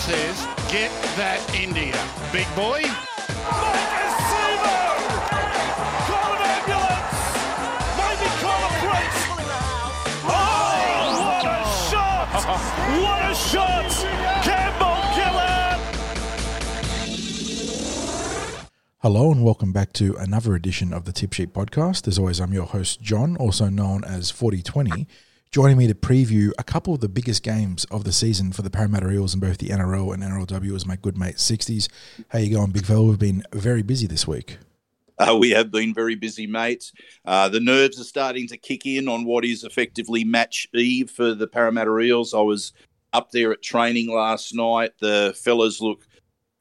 says, get that India. Big boy. What a shot! What a shot! Campbell Gillard! Hello and welcome back to another edition of the Tip Sheet podcast. As always, I'm your host, John, also known as 4020. Joining me to preview a couple of the biggest games of the season for the Parramatta Eels in both the NRL and NRLW is my good mate 60s. How you going, big fella? We've been very busy this week. Uh, we have been very busy, mates. Uh, the nerves are starting to kick in on what is effectively match eve for the Parramatta Eels. I was up there at training last night. The fellas look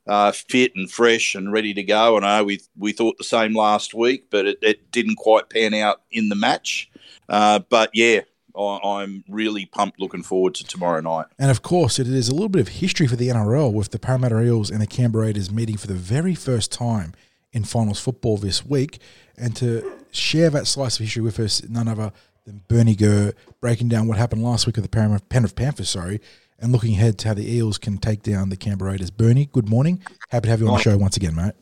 uh, fit and fresh and ready to go. And I know we we thought the same last week, but it, it didn't quite pan out in the match. Uh, but yeah, I, I'm really pumped. Looking forward to tomorrow night. And of course, it is a little bit of history for the NRL with the Parramatta Eels and the Canberra Raiders meeting for the very first time in finals football this week. And to share that slice of history with us, none other than Bernie Gurr, breaking down what happened last week with the Parramatta Penrith Panthers, sorry, and looking ahead to how the Eels can take down the Canberra Raiders. Bernie, good morning. Happy to have you on the show once again, mate.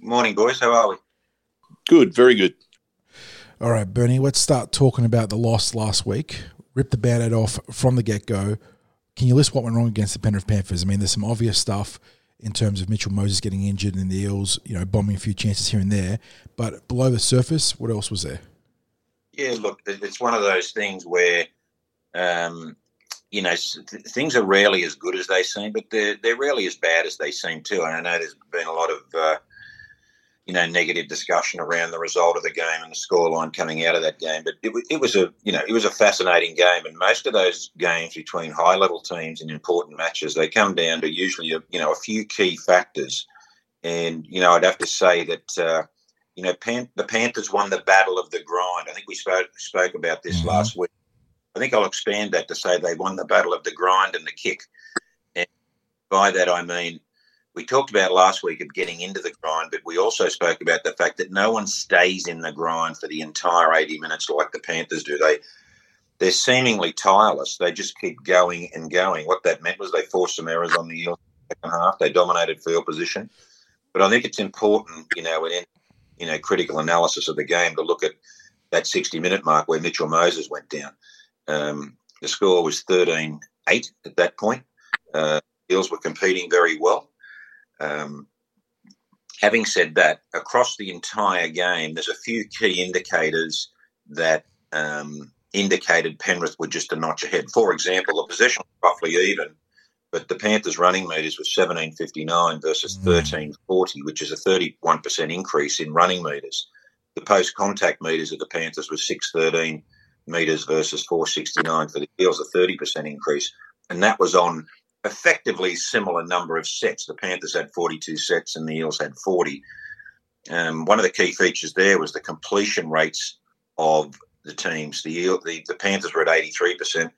Morning, boys. How are we? Good, very good. All right, Bernie, let's start talking about the loss last week. Rip the band-aid off from the get-go. Can you list what went wrong against the Penrith Panthers? I mean, there's some obvious stuff in terms of Mitchell Moses getting injured and the Eels, you know, bombing a few chances here and there. But below the surface, what else was there? Yeah, look, it's one of those things where, um, you know, th- things are rarely as good as they seem, but they're they're rarely as bad as they seem too. And I know there's been a lot of, uh, you know, negative discussion around the result of the game and the scoreline coming out of that game. But it, it was a, you know, it was a fascinating game. And most of those games between high level teams in important matches, they come down to usually, a, you know, a few key factors. And you know, I'd have to say that. Uh, you know, Pan- the Panthers won the battle of the grind. I think we spoke spoke about this Mhm. last week. I think I'll expand that to say they won the battle of the grind and the kick. And by that I mean we talked about last week of getting into the grind, but we also spoke about the fact that no one stays in the grind for the entire 80 minutes like the Panthers do. They they're seemingly tireless. They just keep going and going. What that meant was they forced some errors on the second half. They dominated field position. But I think it's important, you know, in you know critical analysis of the game to look at that 60 minute mark where Mitchell Moses went down. Um, the score was 13 8 at that point. Uh, Eels were competing very well. Um, having said that, across the entire game, there's a few key indicators that um, indicated Penrith were just a notch ahead. For example, the possession was roughly even, but the Panthers' running meters was 1759 versus Mm. 1340, which is a 31% increase in running meters. The post contact meters of the Panthers was 613 meters versus 469 for the Eels, a 30% increase. And that was on effectively similar number of sets. The Panthers had 42 sets and the Eels had 40. Um, one of the key features there was the completion rates of the teams. The, Eel, the the Panthers were at 83%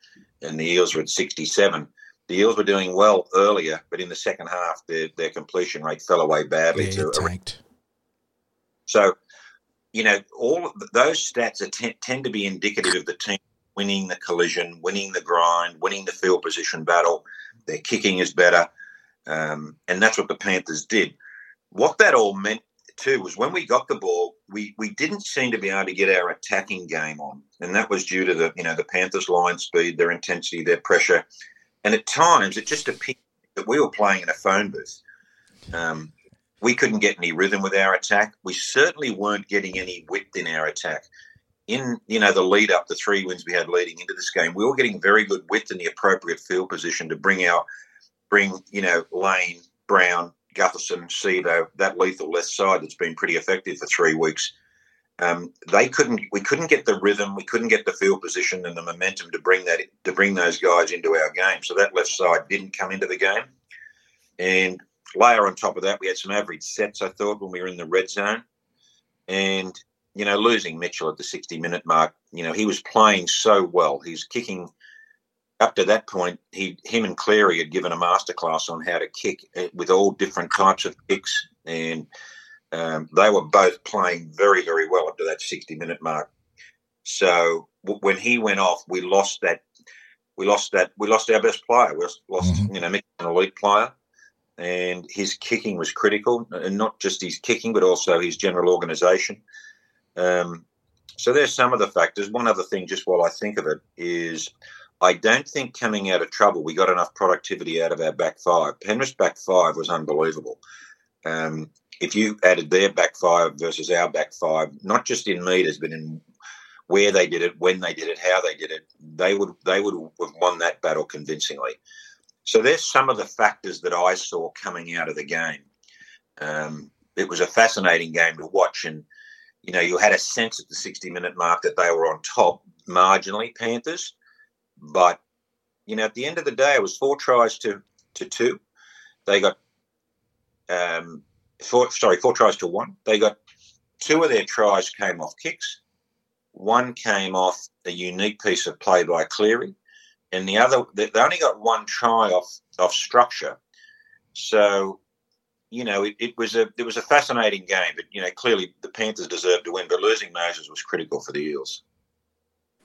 and the Eels were at 67. The Eels were doing well earlier, but in the second half, their, their completion rate fell away badly Yeah, to tanked. so, you know, all of those stats are te- tend to be indicative of the team winning the collision, winning the grind, winning the field position battle. Their kicking is better, um, and that's what the Panthers did. What that all meant too was when we got the ball, we we didn't seem to be able to get our attacking game on, and that was due to the you know the Panthers' line speed, their intensity, their pressure, and at times it just appeared that we were playing in a phone booth. Um, we couldn't get any rhythm with our attack. We certainly weren't getting any width in our attack. In you know the lead up, the three wins we had leading into this game, we were getting very good width in the appropriate field position to bring out, bring you know Lane, Brown, Gutherson, Sivo, that lethal left side that's been pretty effective for three weeks. Um, they couldn't. We couldn't get the rhythm. We couldn't get the field position and the momentum to bring that to bring those guys into our game. So that left side didn't come into the game. And layer on top of that, we had some average sets. I thought when we were in the red zone, and you know, losing Mitchell at the sixty-minute mark, you know, he was playing so well. He's kicking. Up to that point, he, him, and Cleary had given a masterclass on how to kick uh, with all different types of kicks, and um, they were both playing very, very well up to that sixty-minute mark. So w- when he went off, we lost that we lost that. We lost our best player. We lost, mm-hmm. you know, Mick, an elite player, and his kicking was critical, and not just his kicking, but also his general organisation. Um, so there's some of the factors. One other thing, just while I think of it, is I don't think coming out of trouble we got enough productivity out of our back five. Penrith's back five was unbelievable. Um, if you added their back five versus our back five, not just in meters, but in where they did it, when they did it, how they did it, they would they would have won that battle convincingly. So there's some of the factors that I saw coming out of the game. Um, it was a fascinating game to watch, and you know you had a sense at the 60 minute mark that they were on top marginally, Panthers, but you know at the end of the day it was four tries to to two. They got um, four, sorry four tries to one. They got two of their tries came off kicks one came off a unique piece of play by Cleary, and the other they only got one try off off structure. So, you know, it, it was a it was a fascinating game, but you know, clearly the Panthers deserved to win, but losing Moses was critical for the Eels.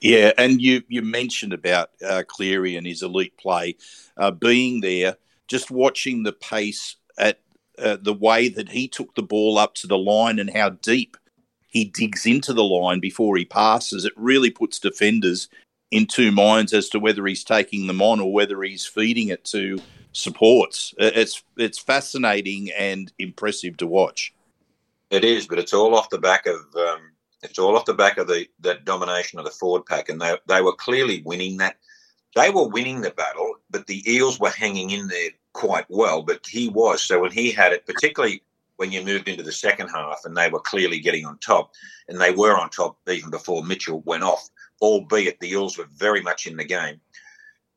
Yeah, and you you mentioned about uh, Cleary and his elite play uh, being there, just watching the pace at uh, the way that he took the ball up to the line and how deep he digs into the line before he passes, it really puts defenders in two minds as to whether he's taking them on or whether he's feeding it to supports. It's it's fascinating and impressive to watch. It is, but it's all off the back of um, it's all off the back of the that domination of the forward pack, and they they were clearly winning that. They were winning the battle, but the Eels were hanging in there quite well. But he was so when he had it, particularly when you moved into the second half and they were clearly getting on top, and they were on top even before Mitchell went off, albeit the Eels were very much in the game.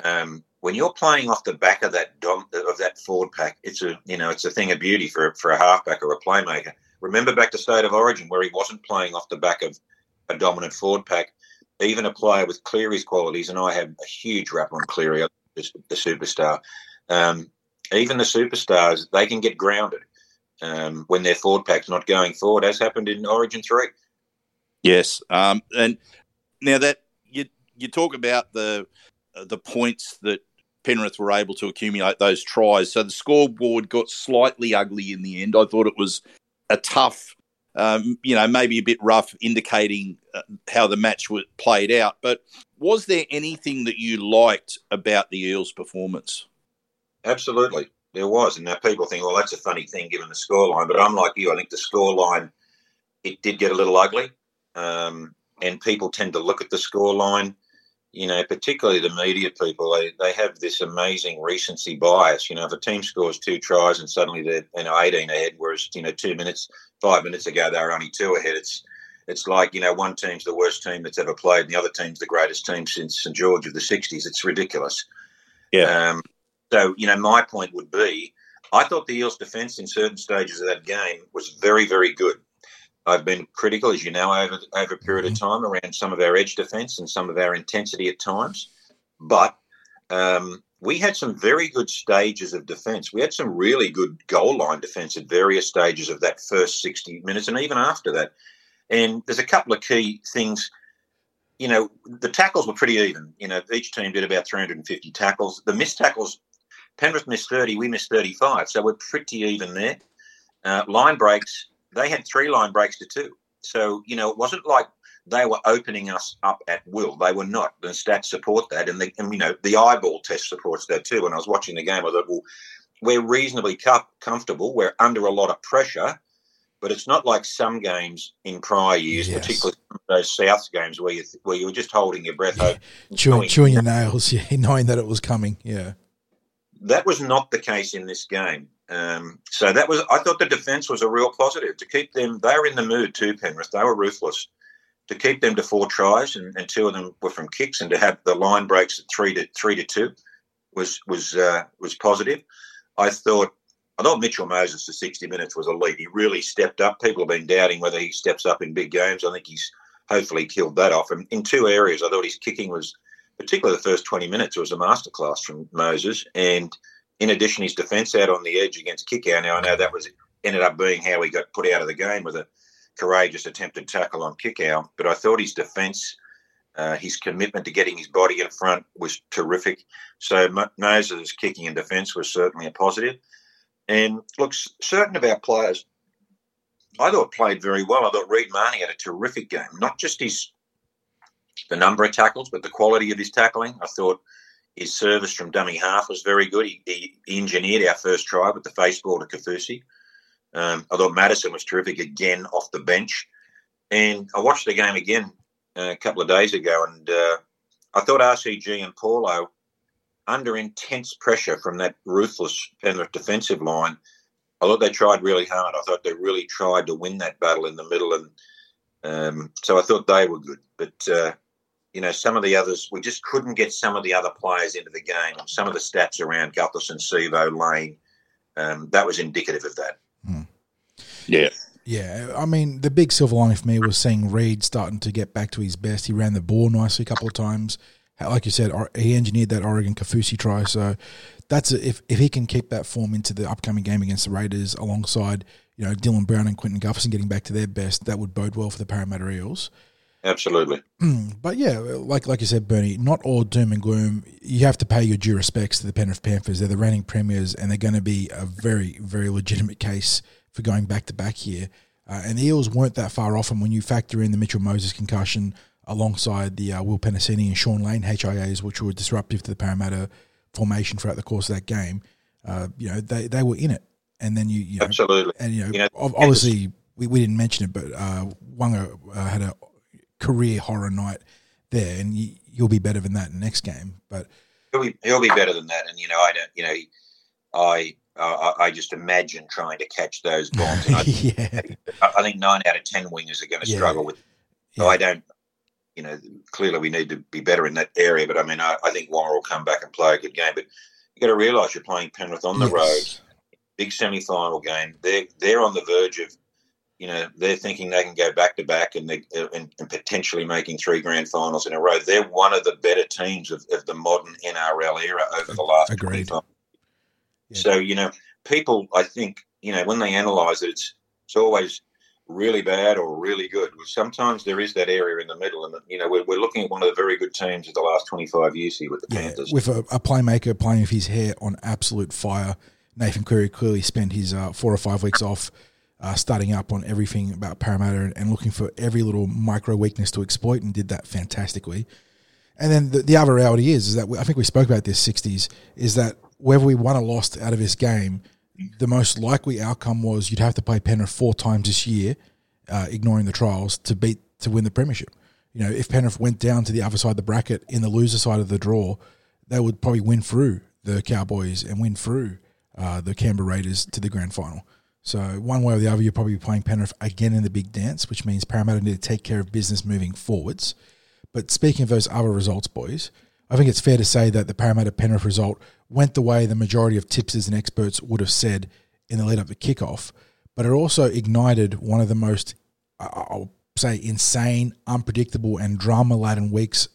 Um, when you're playing off the back of that dom- of that forward pack, it's a you know it's a thing of beauty for for a halfback or a playmaker. Remember back to State of Origin where he wasn't playing off the back of a dominant forward pack. Even a player with Cleary's qualities, and I have a huge rap on Cleary, the, superstar. Um, even the superstars, they can get grounded um, when their forward pack's not going forward, as happened in Origin three. Yes, um, and now that you you talk about the uh, the points that Penrith were able to accumulate those tries, so the scoreboard got slightly ugly in the end. I thought it was a tough, um, you know, maybe a bit rough, indicating uh, how the match was played out. But was there anything that you liked about the Eels' performance? Absolutely there was. And now people think, well, that's a funny thing given the scoreline. But I'm like you. I think the scoreline, it did get a little ugly. Um, and people tend to look at the scoreline, you know, particularly the media people, they, they have this amazing recency bias. You know, if a team scores two tries and suddenly they're, you know, 18 ahead, whereas, you know, two minutes, five minutes ago, they were only two ahead. It's, it's like, you know, one team's the worst team that's ever played and the other team's the greatest team since St. George of the 60s. It's ridiculous. Yeah. Um, so, you know, my point would be I thought the Eels' defence in certain stages of that game was very, very good. I've been critical, as you know, over, over a period of mm-hmm. time around some of our edge defence and some of our intensity at times. But um, we had some very good stages of defence. We had some really good goal line defence at various stages of that first 60 minutes and even after that. And there's a couple of key things. You know, the tackles were pretty even. You know, each team did about 350 tackles. The missed tackles Penrith missed 30, we missed 35. So we're pretty even there. Uh, line breaks, they had three line breaks to two. So, you know, it wasn't like they were opening us up at will. They were not. The stats support that. And, the, and you know, the eyeball test supports that too. When I was watching the game, I thought, well, we're reasonably comfortable. We're under a lot of pressure. But it's not like some games in prior years, yes. particularly those South games where you where you were just holding your breath, yeah. Oh, chewing, chewing your nails, yeah, knowing that it was coming. Yeah, that was not the case in this game. Um, so that was, I thought the defence was a real positive to keep them. They were in the mood too, Penrith. They were ruthless to keep them to four tries, and, and two of them were from kicks, and to have the line breaks at three to three to two was was uh, was positive. I thought I thought Mitchell Moses for 60 minutes was elite. He really stepped up. People have been doubting whether he steps up in big games. I think he's hopefully killed that off. And in two areas, I thought his kicking was particularly the first 20 minutes, was a masterclass from Moses. And in addition, his defence out on the edge against Kikau. Now, I know that was ended up being how he got put out of the game with a courageous attempted tackle on Kikau, but I thought his defence Uh, his commitment to getting his body in front was terrific. So Moses' kicking and defence was certainly a positive. And look, certain of our players, I thought played very well. I thought Reed Mahoney had a terrific game. Not just his the number of tackles, but the quality of his tackling. I thought his service from dummy half was very good. He, he engineered our first try with the face ball to Kaufusi. Um, I thought Matterson was terrific again off the bench. And I watched the game again uh, a couple of days ago, and uh, I thought RCG and Paulo, under intense pressure from that ruthless Penrith defensive line, I thought they tried really hard. I thought they really tried to win that battle in the middle, and um, so I thought they were good. But uh, you know, some of the others, we just couldn't get some of the other players into the game. Some of the stats around Gutherson, Sivo, Lane, um, that was indicative of that. Hmm. Yeah. Yeah, I mean, the big silver lining for me was seeing Reed starting to get back to his best. He ran the ball nicely a couple of times. Like you said, he engineered that Oregon Kaufusi try. So that's a, if if he can keep that form into the upcoming game against the Raiders, alongside you know Dylan Brown and Clinton Gutherson getting back to their best, that would bode well for the Parramatta Eels. Absolutely. But yeah, like like you said, Bernie, not all doom and gloom. You have to pay your due respects to the Penrith Panthers. They're the reigning premiers, and they're going to be a very very legitimate case for going back to back here. Uh, and the Eels weren't that far off them when you factor in the Mitchell Moses concussion alongside the uh, Will Penisini and Shaun Lane HIAs, which were disruptive to the Parramatta formation throughout the course of that game. Uh, you know, they, they were in it. And then you, you know, absolutely, and you know, you know obviously we, we didn't mention it, but uh, Waqa uh, had a career horror night there, and you, will be better than that in the next game. But he'll be he'll be better than that, and you know, I don't, you know, I uh, I just imagine trying to catch those bombs. I, yeah. I think nine out of ten wingers are going to yeah. struggle with. So yeah. I don't, you know, clearly we need to be better in that area. But I mean, I, I think Warren will come back and play a good game. But you got to realise you're playing Penrith on the yes. road, big semi-final game. They're they're on the verge of, you know, they're thinking they can go back to back and, they, and, and potentially making three grand finals in a row. They're one of the better teams of, of the modern NRL era over the last Agreed. 25 so, you know, people, I think, you know, when they analyse it, it's, it's always really bad or really good. Sometimes there is that area in the middle, and you know we're, we're looking at one of the very good teams of the last twenty five years here with the yeah, Panthers. With a, a, playmaker playing with his hair on absolute fire, Nathan Cleary clearly spent his uh, four or five weeks off. Uh, starting up on everything about Parramatta and, and, looking for every little micro weakness to exploit, and did that fantastically. And then the, the other reality is, is that we, I think we spoke about this '60s is that whether we won or lost out of this game, the most likely outcome was you'd have to play Penrith four times this year, uh, ignoring the trials, to beat to win the premiership. You know, if Penrith went down to the other side of the bracket in the loser side of the draw, they would probably win through the Cowboys and win through uh, the Canberra Raiders to the grand final. So one way or the other, you're probably playing Penrith again in the big dance, which means Parramatta need to take care of business moving forwards. But speaking of those other results, boys, I think it's fair to say that the Parramatta Penrith result went the way the majority of tipsters and experts would have said in the lead up to kickoff, but it also ignited one of the most, I'll say, insane, unpredictable, and drama laden weeks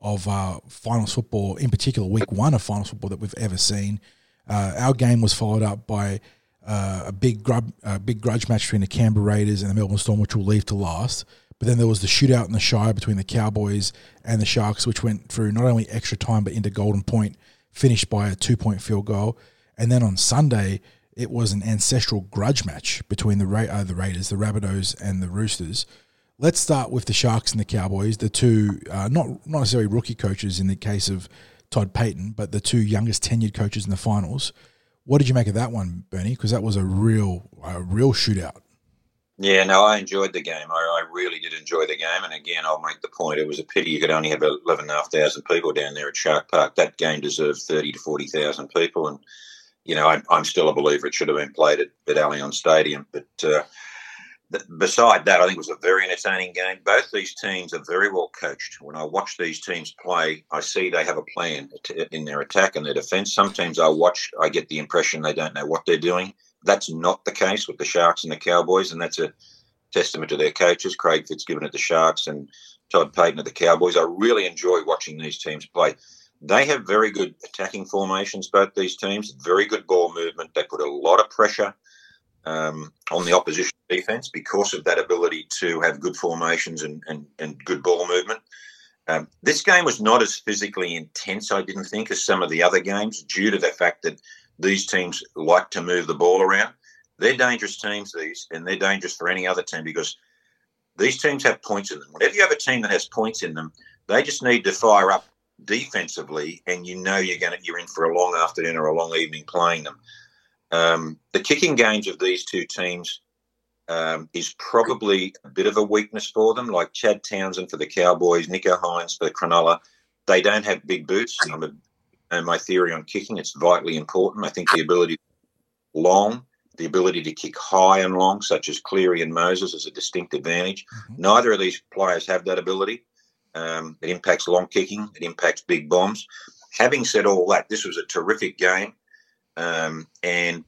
of uh, finals football, in particular, week one of finals football that we've ever seen. Uh, our game was followed up by uh, a big grub, a big grudge match between the Canberra Raiders and the Melbourne Storm, which we'll leave to last. But then there was the shootout in the Shire between the Cowboys and the Sharks, which went through not only extra time but into Golden Point, finished by a two point field goal. And then on Sunday, it was an ancestral grudge match between the, Ra- uh, the Raiders, the Rabbitohs, and the Roosters. Let's start with the Sharks and the Cowboys, the two, uh, not, not necessarily rookie coaches in the case of Todd Payten, but the two youngest tenured coaches in the finals. What did you make of that one, Bernie? Because that was a real, a real shootout. Yeah, no, I enjoyed the game. I, I, really did enjoy the game. And again, I'll make the point it was a pity you could only have 11,500 people down there at Shark Park. That game deserved 30 to 40,000 people. And, you know, I, am still a believer it should have been played at, at Allianz Stadium. But uh, beside that, I think it was a very entertaining game. Both these teams are very well coached. When I watch these teams play, I see they have a plan in their attack and their defence. Some teams I watch, I get the impression they don't know what they're doing that's not the case with the Sharks and the Cowboys, and that's a testament to their coaches, Craig Fitzgibbon at the Sharks and Todd Payten at the Cowboys. I really enjoy watching these teams play. They have very good attacking formations, both these teams, very good ball movement. They put a lot of pressure um, on the opposition defense because of that ability to have good formations and, and, and good ball movement. Um, this game was not as physically intense, I didn't think, as some of the other games, due to the fact that these teams like to move the ball around. They're dangerous teams, these, and they're dangerous for any other team because these teams have points in them. Whenever you have a team that has points in them, they just need to fire up defensively, and you know you're going to you're in for a long afternoon or a long evening playing them. Um, the kicking games of these two teams um, is probably a bit of a weakness for them. Like Chad Townsend for the Cowboys, Nicho Hynes for the Cronulla, they don't have big boots. A, and my theory on kicking, it's vitally important. I think the ability long, the ability to kick high and long, such as Cleary and Moses, is a distinct advantage. Mm-hmm. Neither of these players have that ability. Um, it impacts long kicking. It impacts big bombs. Having said all that, this was a terrific game, um, and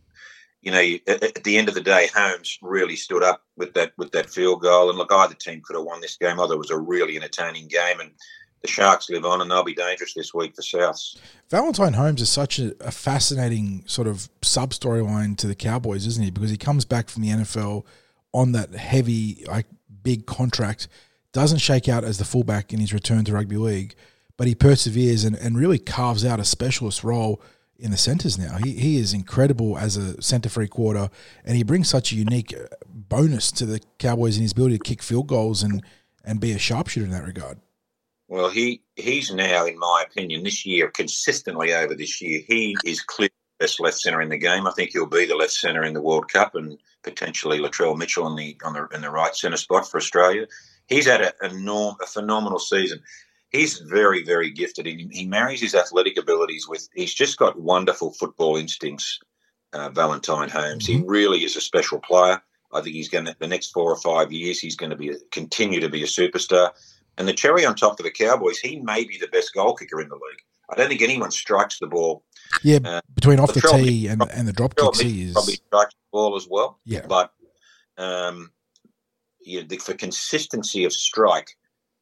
you know, at, the end of the day, Holmes really stood up with that with that field goal. And look, either team could have won this game. Either it was a really entertaining game, and the Sharks live on, and they'll be dangerous this week for Souths. Valentine Holmes is such a, a fascinating sort of sub storyline to the Cowboys, isn't he? Because he comes back from the NFL on that heavy, like big contract, doesn't shake out as the fullback in his return to rugby league, but he perseveres and, and really carves out a specialist role in the centres now. He, he is incredible as a centre free quarter, and he brings such a unique uh, bonus to the Cowboys in his ability to kick field goals and, and be a sharpshooter in that regard. Well, he he's now, in my opinion, this year consistently over this year, he is clearly the best left centre in the game. I think he'll be the left centre in the World Cup, and potentially Latrell Mitchell in the on the in the right centre spot for Australia. He's had a, a, norm, a phenomenal season he's very, very gifted. He, he marries his athletic abilities with. He's just got wonderful football instincts. Uh, Valentine Holmes. Mm-hmm. He really is a special player. I think he's going to the next four or five years. He's going to be a, continue to be a superstar. And the cherry on top for the Cowboys, he may be the best goal kicker in the league. I don't think anyone strikes the ball. Yeah, uh, between off the, the tee and, and the drop kicks, he is probably strikes the ball as well. Yeah, but um, yeah, the, for consistency of strike,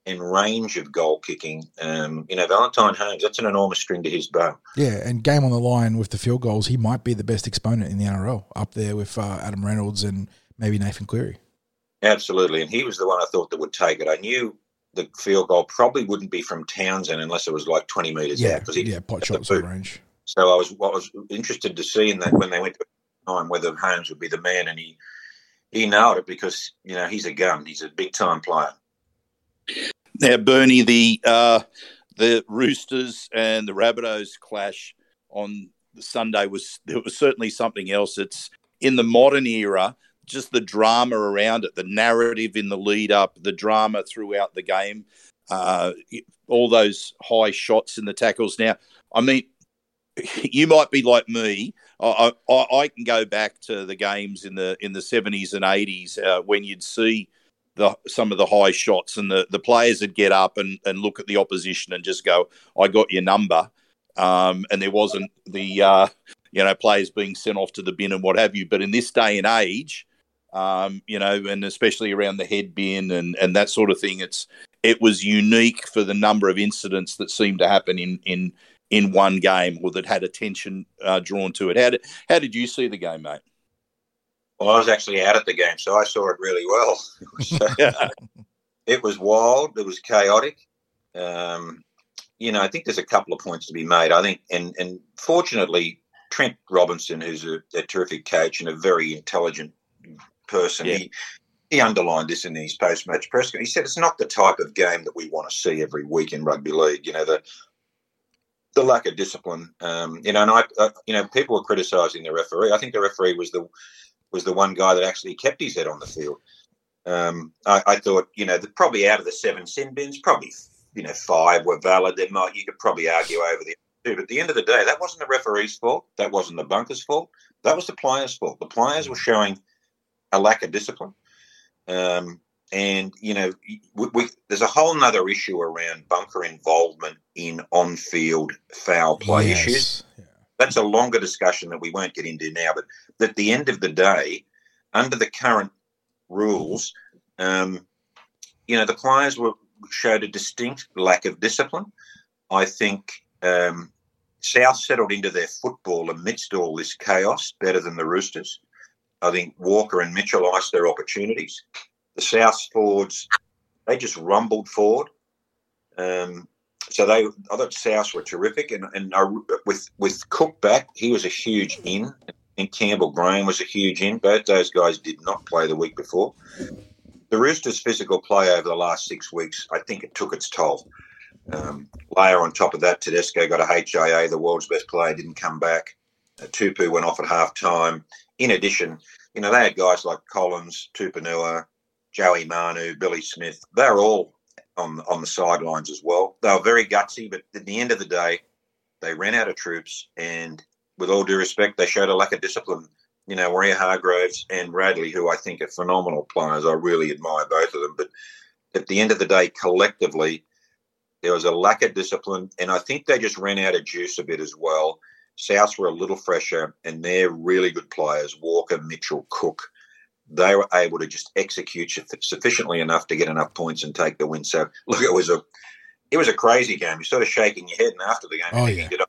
and range of goal kicking. Um, you know, Valentine Holmes, that's an enormous string to his bow. Yeah, and game on the line with the field goals, he might be the best exponent in the NRL, up there with uh, Adam Reynolds and maybe Nathan Cleary. Absolutely, and he was the one I thought that would take it. I knew the field goal probably wouldn't be from Townsend unless it was like 20 metres yeah, out. Because he yeah, pot shots range. So I was, I was interested to see in that when they went to time whether Holmes would be the man, and he he nailed it because you know he's a gun. He's a big time player. Now, Bernie, the uh, the Roosters and the Rabbitohs clash on the Sunday was there was certainly something else. It's in the modern era, just the drama around it, the narrative in the lead up, the drama throughout the game, uh, all those high shots in the tackles. Now, I mean, you might be like me. I, I, I can go back to the games in the in the seventies and eighties uh, when you'd see the some of the high shots, and the, the players would get up and, and look at the opposition and just go, "I got your number," um, and there wasn't the uh, you know players being sent off to the bin and what have you. But in this day and age, um, you know, and especially around the head bin and and that sort of thing, it's it was unique for the number of incidents that seemed to happen in in in one game or that had attention uh, drawn to it. How did how did you see the game, mate? Well, I was actually out at the game, so I saw it really well. it was wild. It was chaotic. Um, you know, I think there's a couple of points to be made. I think, and and fortunately, Trent Robinson, who's a, a terrific coach and a very intelligent person, yeah. he he underlined this in his post-match press. He said it's not the type of game that we want to see every week in rugby league. You know, the the lack of discipline. Um, you know, and I, uh, you know, people were criticising the referee. I think the referee was the was the one guy that actually kept his head on the field. Um, I, I, thought, you know, probably out of the seven sin bins, probably you know five were valid. There might you could probably argue over the two, but at the end of the day, that wasn't the referee's fault. That wasn't the bunkers' fault. That was the players' fault. The players were showing a lack of discipline. Um, and you know, we, we, there's a whole other issue around bunker involvement in on-field foul play yes. issues. Yeah that's a longer discussion that we won't get into now. But at the end of the day, under the current rules, um, you know, the players were showed a distinct lack of discipline. I think um, South settled into their football amidst all this chaos better than the Roosters. I think Walker and Mitchell iced their opportunities. The South forwards, they just rumbled forward. Um, so they, I thought South were terrific, and and I, with with Cook back, he was a huge in, and Campbell Graham was a huge in. Both those guys did not play the week before. The Roosters' physical play over the last six weeks, I think it took its toll. Um, layer on top of that, Tedesco got a HIA, the world's best player, didn't come back. Uh, Tupou went off at half time. In addition, you know, they had guys like Collins, Tupouniua, Joey Manu, Billy Smith. They're all on on the sidelines as well. They were very gutsy, but at the end of the day, they ran out of troops, and with all due respect, they showed a lack of discipline. You know, Waerea-Hargreaves and Radley, who I think are phenomenal players. I really admire both of them. But at the end of the day, collectively, there was a lack of discipline, and I think they just ran out of juice a bit as well. South were a little fresher, and they're really good players. Walker, Mitchell, Cook they were able to just execute sufficiently enough to get enough points and take the win. So look, it was a it was a crazy game. You're sort of shaking your head, and after the game, oh, yeah. did, I,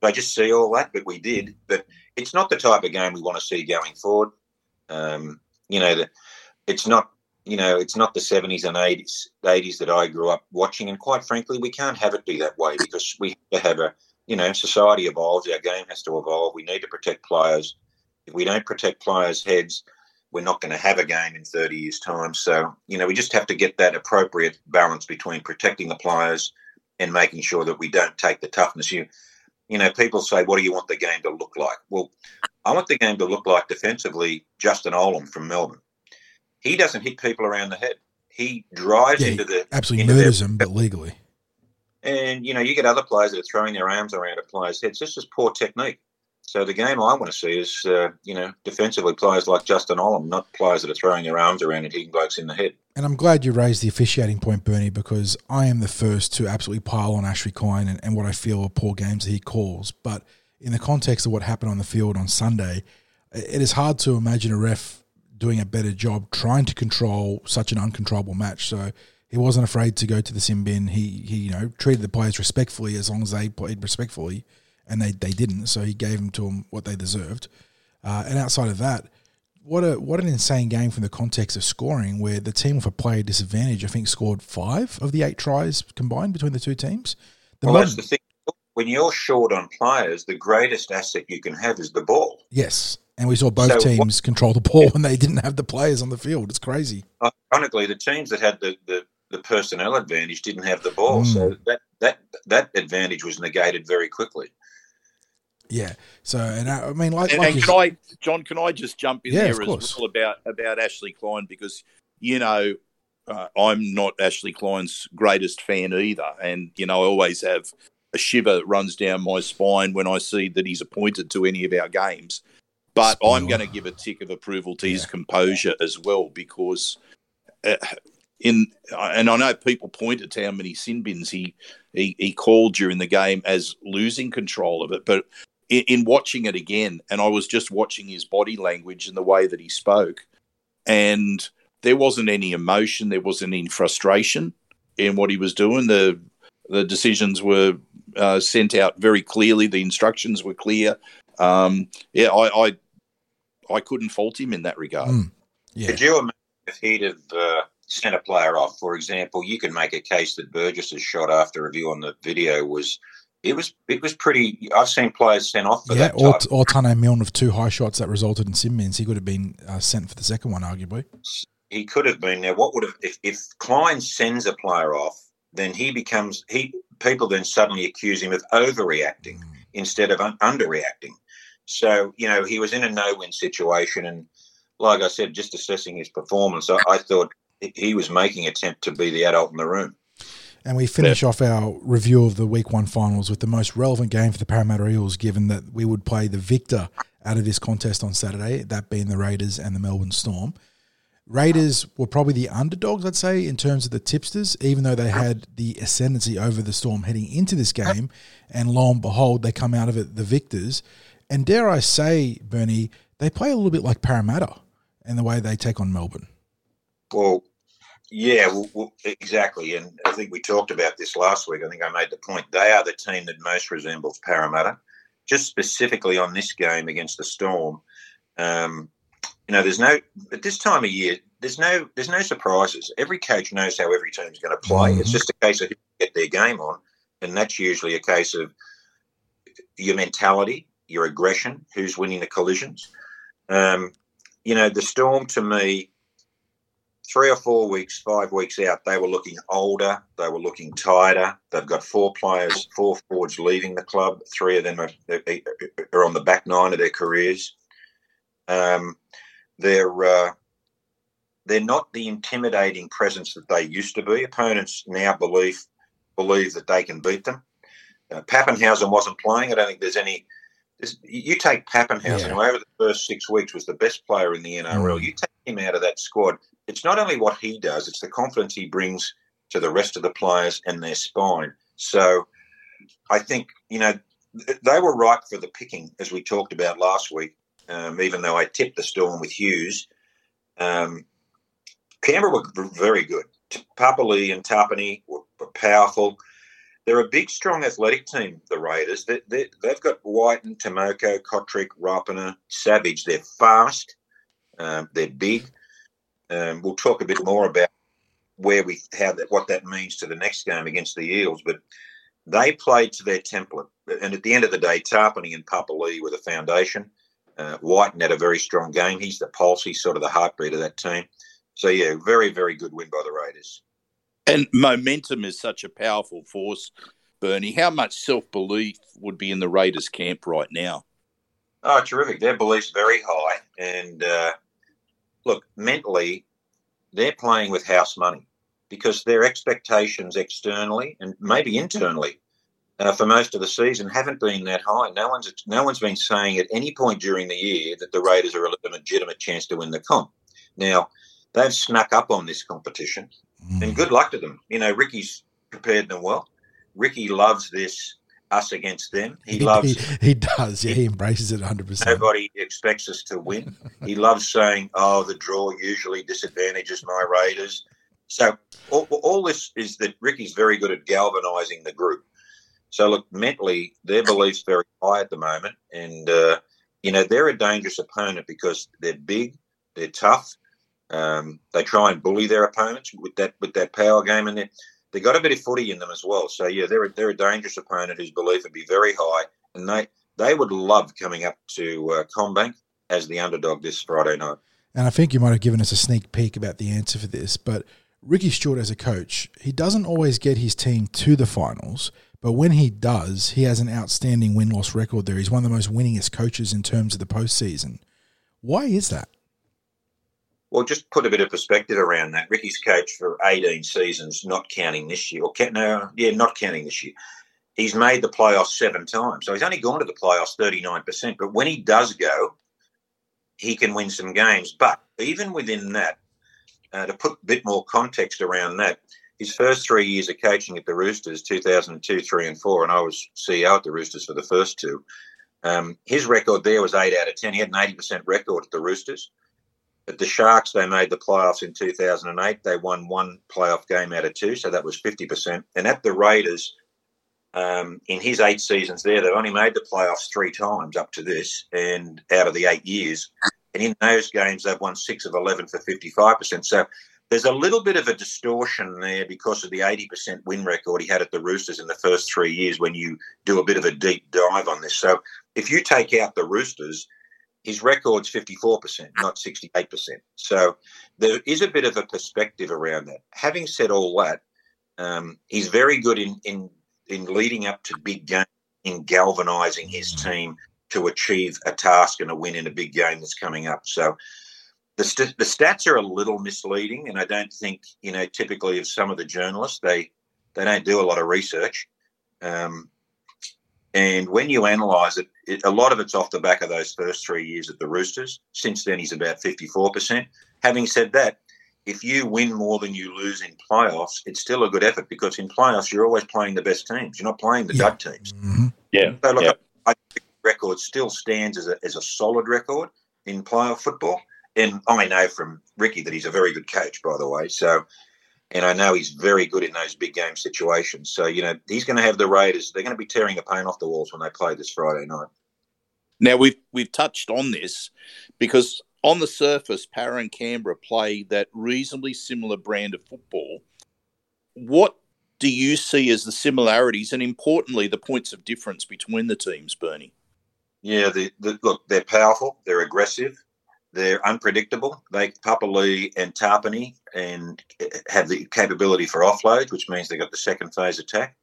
did I just see all that? But we did. But it's not the type of game we want to see going forward. Um, you know, the, it's not you know it's not the 70s and 80s 80s that I grew up watching, and quite frankly, we can't have it be that way because we have to have a you know society evolves, our game has to evolve. We need to protect players. If we don't protect players' heads, we're not going to have a game in 30 years' time. So, you know, we just have to get that appropriate balance between protecting the players and making sure that we don't take the toughness. You, you know, people say, what do you want the game to look like? Well, I want the game to look like defensively Justin Olam from Melbourne. He doesn't hit people around the head. He drives yeah, into the absolutely murders them, but legally. And you know, you get other players that are throwing their arms around a player's head. It's just poor technique. So the game I want to see is, uh, you know, defensively players like Justin Olam, not players that are throwing their arms around and hitting blokes in the head. And I'm glad you raised the officiating point, Bernie, because I am the first to absolutely pile on Ashley Klein and, and what I feel are poor games that he calls. But in the context of what happened on the field on Sunday, it is hard to imagine a ref doing a better job trying to control such an uncontrollable match. So he wasn't afraid to go to the sin bin. He, he you know, treated the players respectfully as long as they played respectfully and they, they didn't. So he gave them to them what they deserved. Uh, and outside of that, what a what an insane game from the context of scoring, where the team with a player disadvantage, I think, scored five of the eight tries combined between the two teams. The well, modern, that's the thing. When you're short on players, the greatest asset you can have is the ball. Yes, and we saw both so teams what, control the ball when they didn't have the players on the field. It's crazy. Ironically, the teams that had the, the, the personnel advantage didn't have the ball, mm. so that, that that advantage was negated very quickly. Yeah. So, and I, I mean, like, and, like and can I, John? Can I just jump in yeah, there as well about about Ashley Klein because you know uh, I'm not Ashley Klein's greatest fan either, and you know I always have a shiver that runs down my spine when I see that he's appointed to any of our games. But Spoiler. I'm going to give a tick of approval to yeah. his composure as well because. Uh, in and I know people pointed to how many sin bins he, he he called during the game as losing control of it, but in, in watching it again, and I was just watching his body language and the way that he spoke, and there wasn't any emotion, there wasn't any frustration in what he was doing. The the decisions were uh, sent out very clearly. The instructions were clear. Um, yeah, I, I, I couldn't fault him in that regard. Mm, yeah. Could you imagine if he'd have uh, sent a player off? For example, you can make a case that Burgess's shot after review on the video was it was it was pretty. I've seen players sent off for yeah, that. or, or Taane Milne of two high shots that resulted in Simmons. He could have been uh, sent for the second one, arguably. He could have been there. What would have if, if Klein sends a player off, then he becomes he. People then suddenly accuse him of overreacting mm. instead of un- underreacting. So you know he was in a no-win situation, and like I said, just assessing his performance, I, I thought he was making attempt to be the adult in the room. And we finish yeah. off our review of the week one finals with the most relevant game for the Parramatta Eels, given that we would play the victor out of this contest on Saturday, that being the Raiders and the Melbourne Storm. Raiders were probably the underdogs, I'd say, in terms of the tipsters, even though they had the ascendancy over the Storm heading into this game. And lo and behold, they come out of it the victors. And dare I say, Bernie, they play a little bit like Parramatta in the way they take on Melbourne. Well, yeah, well, well, exactly. And I think we talked about this last week. I think I made the point. They are the team that most resembles Parramatta. Just specifically on this game against the Storm, um, you know, there's no at this time of year. There's no there's no surprises. Every coach knows how every team's going to play. Mm-hmm. It's just a case of who get their game on, and that's usually a case of your mentality, your aggression, who's winning the collisions. Um, you know, the Storm to me, three or four weeks, five weeks out, they were looking older. They were looking tighter. They've got four players, four forwards leaving the club. Three of them are, are on the back nine of their careers. Um, they're uh, they're not the intimidating presence that they used to be. Opponents now believe believe that they can beat them. Uh, Papenhuyzen wasn't playing. I don't think there's any. There's, you take Papenhuyzen, yeah. who over the first six weeks was the best player in the NRL. Mm. You take him out of that squad. It's not only what he does; it's the confidence he brings to the rest of the players and their spine. So, I think you know they were right for the picking, as we talked about last week um, even though I tipped the Storm with Hughes. Um, Canberra were very good. Papali'i and Tapine were, were, powerful. They're a big, strong athletic team, the Raiders. They, they, they've got White and Timoko, Cotric, Rapana, Savage. They're fast. Um, they're big. Um, we'll talk a bit more about where we how that what that means to the next game against the Eels, but they played to their template. And at the end of the day, Tapine and Papali'i were the foundation. Uh, Wighton had a very strong game. He's the pulse. He's sort of the heartbeat of that team. So yeah, very very good win by the Raiders. And momentum is such a powerful force, Bernie. How much self belief would be in the Raiders camp right now? Oh, terrific! Their belief's very high, and uh, look, mentally, they're playing with house money because their expectations externally and maybe internally uh, for most of the season haven't been that high. No one's no one's been saying at any point during the year that the Raiders are a legitimate chance to win the comp. Now they've snuck up on this competition, mm. and good luck to them. You know, Ricky's prepared them well. Ricky loves this us against them. He, he loves. He, he, does. Yeah, he embraces it 100. percent Nobody expects us to win. he loves saying, "Oh, the draw usually disadvantages my Raiders." So all, all this is that Ricky's very good at galvanising the group. So look, mentally, their beliefs very high at the moment, and uh, you know they're a dangerous opponent because they're big, they're tough. Um, they try and bully their opponents with that with that power game, and they got a bit of footy in them as well. So yeah, they're a, they're a dangerous opponent whose belief would be very high, and they they would love coming up to uh, CommBank as the underdog this Friday night. And I think you might have given us a sneak peek about the answer for this, but Ricky Stuart as a coach, he doesn't always get his team to the finals, but when he does, he has an outstanding win loss record there. He's one of the most winningest coaches in terms of the postseason. Why is that? Well, just put a bit of perspective around that. Ricky's coached for 18 seasons, not counting this year. Or no, yeah, not counting this year. He's made the playoffs seven times. So he's only gone to the playoffs 39%. But when he does go, he can win some games. But even within that, uh, to put a bit more context around that, his first three years of coaching at the Roosters, 2002, 3 and 4, and I was CEO at the Roosters for the first two, um, his record there was 8 out of 10. He had an 80% record at the Roosters. At the Sharks, they made the playoffs in 2008. They won one playoff game out of two, so that was 50%. And at the Raiders, um, in his eight seasons there, they've only made the playoffs three times up to this, and out of the eight years. And in those games, they've won six of 11 for 55%. So there's a little bit of a distortion there because of the 80% win record he had at the Roosters in the first three years when you do a bit of a deep dive on this. So if you take out the Roosters, his record's 54%, not 68%. So there is a bit of a perspective around that. Having said all that, um, he's very good in, in, in leading up to big games, in galvanising his mm. team to achieve a task and a win in a big game that's coming up. So the, st- the stats are a little misleading, and I don't think you know typically of some of the journalists they they don't do a lot of research, um, and when you analyse it, it, a lot of it's off the back of those first three years at the Roosters. Since then, he's about fifty four percent. Having said that, if you win more than you lose in playoffs, it's still a good effort because in playoffs you're always playing the best teams. You're not playing the yeah. dud teams. Mm-hmm. Yeah. So look, yeah. I, I think record still stands as a, as a solid record in playoff football and I know from Ricky that he's a very good coach, by the way. So, and I know he's very good in those big game situations. So, you know, he's going to have the Raiders. They're going to be tearing the paint off the walls when they play this Friday night. Now we've we've touched on this because on the surface, Para and Canberra play that reasonably similar brand of football. What do you see as the similarities and, importantly, the points of difference between the teams, Bernie? Yeah, the, the, look, they're powerful, they're aggressive, they're unpredictable. They Papali'i and Tapine and have the capability for offload, which means they've got the second phase attack.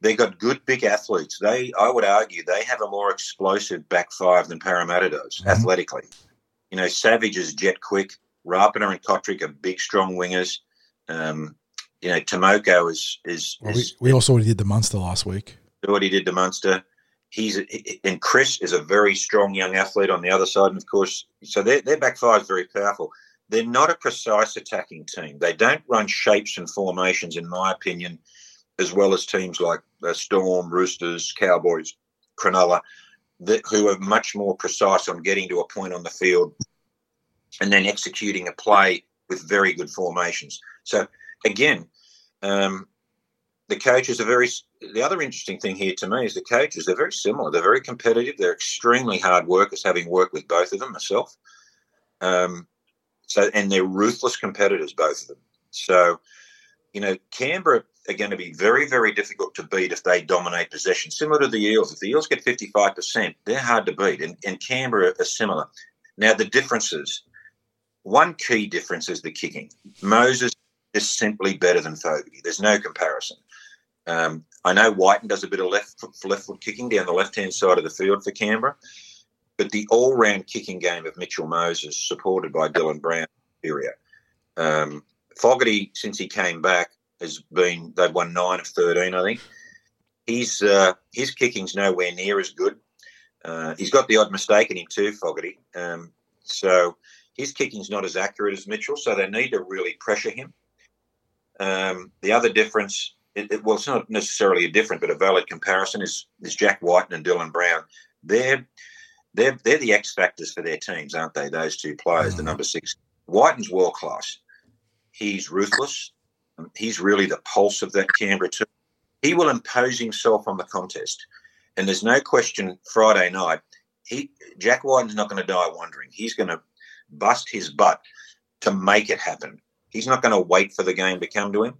They've got good big athletes. They, I would argue, they have a more explosive back five than Parramatta does mm-hmm. athletically. You know, Savage is jet quick. Rapana and Cotric are big, strong wingers. Um, you know, Timoko is is, well, we, we, also did the Munster last week. Already did the Munster. He's and Kris is a very strong young athlete on the other side, and of course, so their their back five is very powerful. They're not a precise attacking team. They don't run shapes and formations, in my opinion, as well as teams like uh, Storm, Roosters, Cowboys, Cronulla, that, who are much more precise on getting to a point on the field and then executing a play with very good formations. So again, um, the coaches are very. The other interesting thing here to me is the coaches. They're very similar. They're very competitive. They're extremely hard workers. Having worked with both of them myself, um, so and they're ruthless competitors, both of them. So, you know, Canberra are going to be very, very difficult to beat if they dominate possession. Similar to the Eels. If the Eels get fifty-five percent, they're hard to beat, and, and Canberra are similar. Now, the differences. One key difference is the kicking. Moses is simply better than Fogarty. There's no comparison. Um, I know Wighton does a bit of left foot, left foot kicking down the left hand side of the field for Canberra, but the all round kicking game of Mitchell Moses, supported by Dylan Brown, area. Um, Fogarty, since he came back, has been they've won nine of thirteen, I think. He's uh, his kicking's nowhere near as good. Uh, he's got the odd mistake in him too, Fogarty. Um, so his kicking's not as accurate as Mitchell. So they need to really pressure him. Um, the other difference, it, it, well, it's not necessarily a different, but a valid comparison is is Jack Wighton and Dylan Brown. They're they're they're the X factors for their teams, aren't they? Those two players, mm. the number six. Wighton's world class. He's ruthless. He's really the pulse of that Canberra team. He will impose himself on the contest, and there's no question. Friday night, he Jack Wighton's not going to die wondering. He's going to bust his butt to make it happen. He's not going to wait for the game to come to him.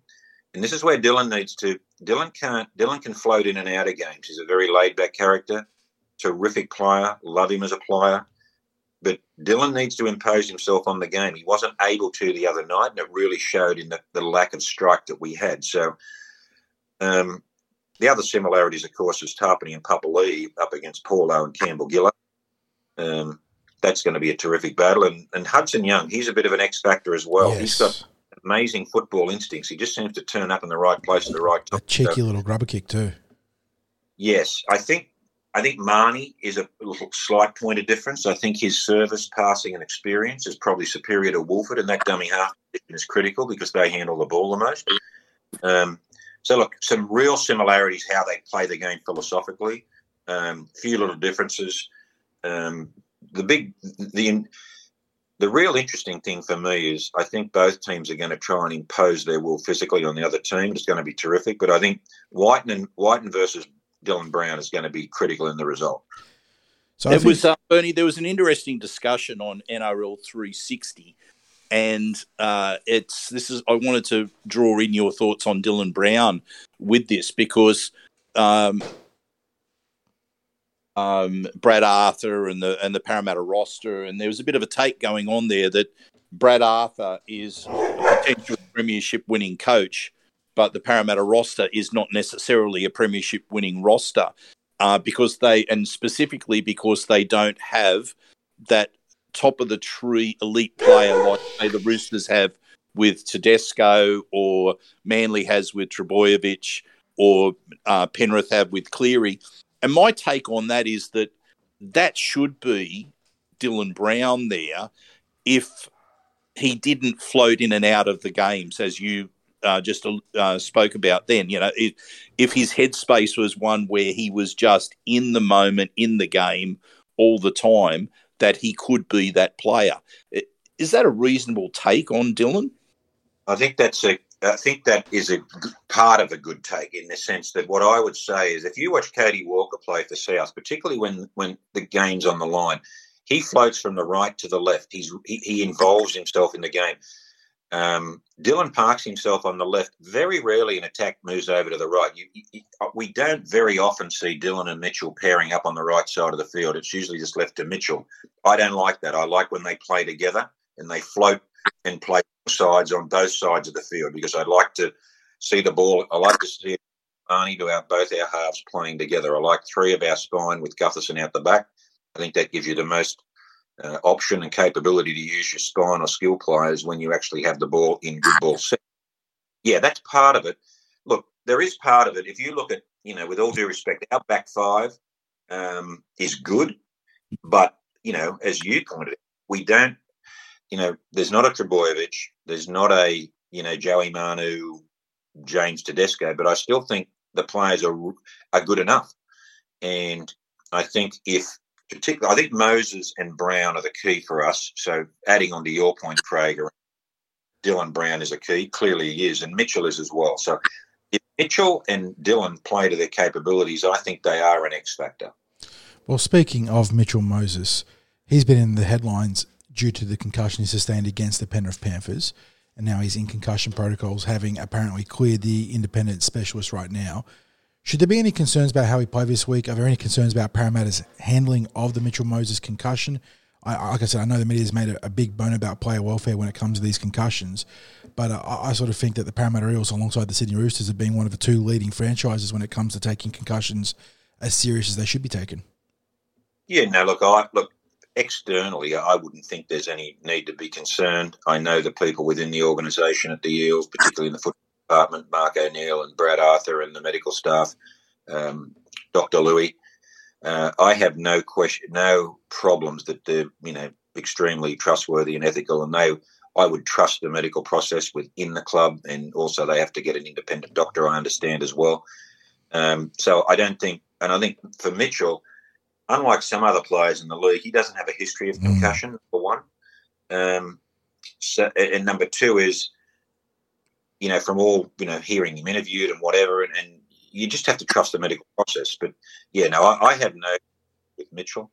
And this is where Dylan needs to. Dylan can't. Dylan can float in and out of games. He's a very laid back character, terrific player. Love him as a player, but Dylan needs to impose himself on the game. He wasn't able to the other night, and it really showed in the, the lack of strike that we had. So, um, the other similarities, of course, is Tapine and Papali'i up against Paulo and Campbell Gillard. Um, that's going to be a terrific battle. And, and Hudson Young, he's a bit of an X factor as well. Yes. He's got amazing football instincts. He just seems to turn up in the right place at the right time. A cheeky so, little grubber kick too. Yes, I think I think Mahoney is a little slight point of difference. I think his service, passing, and experience is probably superior to Woolford, and that dummy half is critical because they handle the ball the most. Um, so, look, some real similarities how they play the game philosophically. Um, few little differences. Um, the big the the real interesting thing for me is I think both teams are going to try and impose their will physically on the other team. It's going to be terrific, but I think Wighton and Wighton versus Dylan Brown is going to be critical in the result. So there think- was uh, Bernie. There was an interesting discussion on NRL 360, and uh, it's this is I wanted to draw in your thoughts on Dylan Brown with this because um, um, Brad Arthur and the and the Parramatta roster, and there was a bit of a take going on there that Brad Arthur is a potential premiership winning coach, but the Parramatta roster is not necessarily a premiership winning roster uh, because they and specifically because they don't have that top of the tree elite player like say the Roosters have with Tedesco or Manly has with Trbojevic or uh, Penrith have with Cleary. And my take on that is that that should be Dylan Brown there if he didn't float in and out of the games as you uh, just uh, spoke about then. You know, if, if his headspace was one where he was just in the moment, in the game all the time, that he could be that player. Is that a reasonable take on Dylan? I think that's a I think that is a part of a good take in the sense that what I would say is if you watch Cody Walker play for South, particularly when when the game's on the line, he floats from the right to the left. He's he, he involves himself in the game. Um, Dylan parks himself on the left. Very rarely an attack moves over to the right. You, you, we don't very often see Dylan and Mitchell pairing up on the right side of the field. It's usually just left to Mitchell. I don't like that. I like when they play together and they float and play sides on both sides of the field because I like to see the ball. I like to see Arnie to our both our halves playing together. I like three of our spine with Gutherson out the back. I think that gives you the most uh, option and capability to use your spine or skill players when you actually have the ball in good ball set. Yeah, that's part of it. Look, there is part of it. If you look at, you know, with all due respect, our back five um, is good, but you know, as you pointed out, we don't. You know, there's not a Trbojevic, there's not a you know Joey Manu, James Tedesco, but I still think the players are are good enough, and I think if particularly, I think Moses and Brown are the key for us. So adding on to your point, Craig, Dylan Brown is a key. Clearly he is, and Mitchell is as well. So if Mitchell and Dylan play to their capabilities, I think they are an X factor. Well, speaking of Mitchell Moses, he's been in the headlines due to the concussion he sustained against the Penrith Panthers, and now he's in concussion protocols, having apparently cleared the independent specialist right now. Should there be any concerns about how he played this week? Are there any concerns about Parramatta's handling of the Mitchell Moses concussion? I, like I said, I know the media's made a, a, big bone about player welfare when it comes to these concussions, but I, I, sort of think that the Parramatta Eels, alongside the Sydney Roosters, have been one of the two leading franchises when it comes to taking concussions as serious as they should be taken. Yeah, no, look, I look externally, I wouldn't think there's any need to be concerned. I know the people within the organisation at the Eels, particularly in the football department, Mark O'Neill and Brad Arthur and the medical staff, um, Dr. Louis. Uh, I have no question, no problems that they're you know extremely trustworthy and ethical, and they I would trust the medical process within the club, and also they have to get an independent doctor. I understand as well. Um, so I don't think, and I think for Mitchell, unlike some other players in the league, he doesn't have a history of mm. concussion. Mm. For one, um, so and number two is you know, from all, you know, hearing him interviewed and whatever, and, and you just have to trust the medical process. But yeah, no, I, I have no with Mitchell.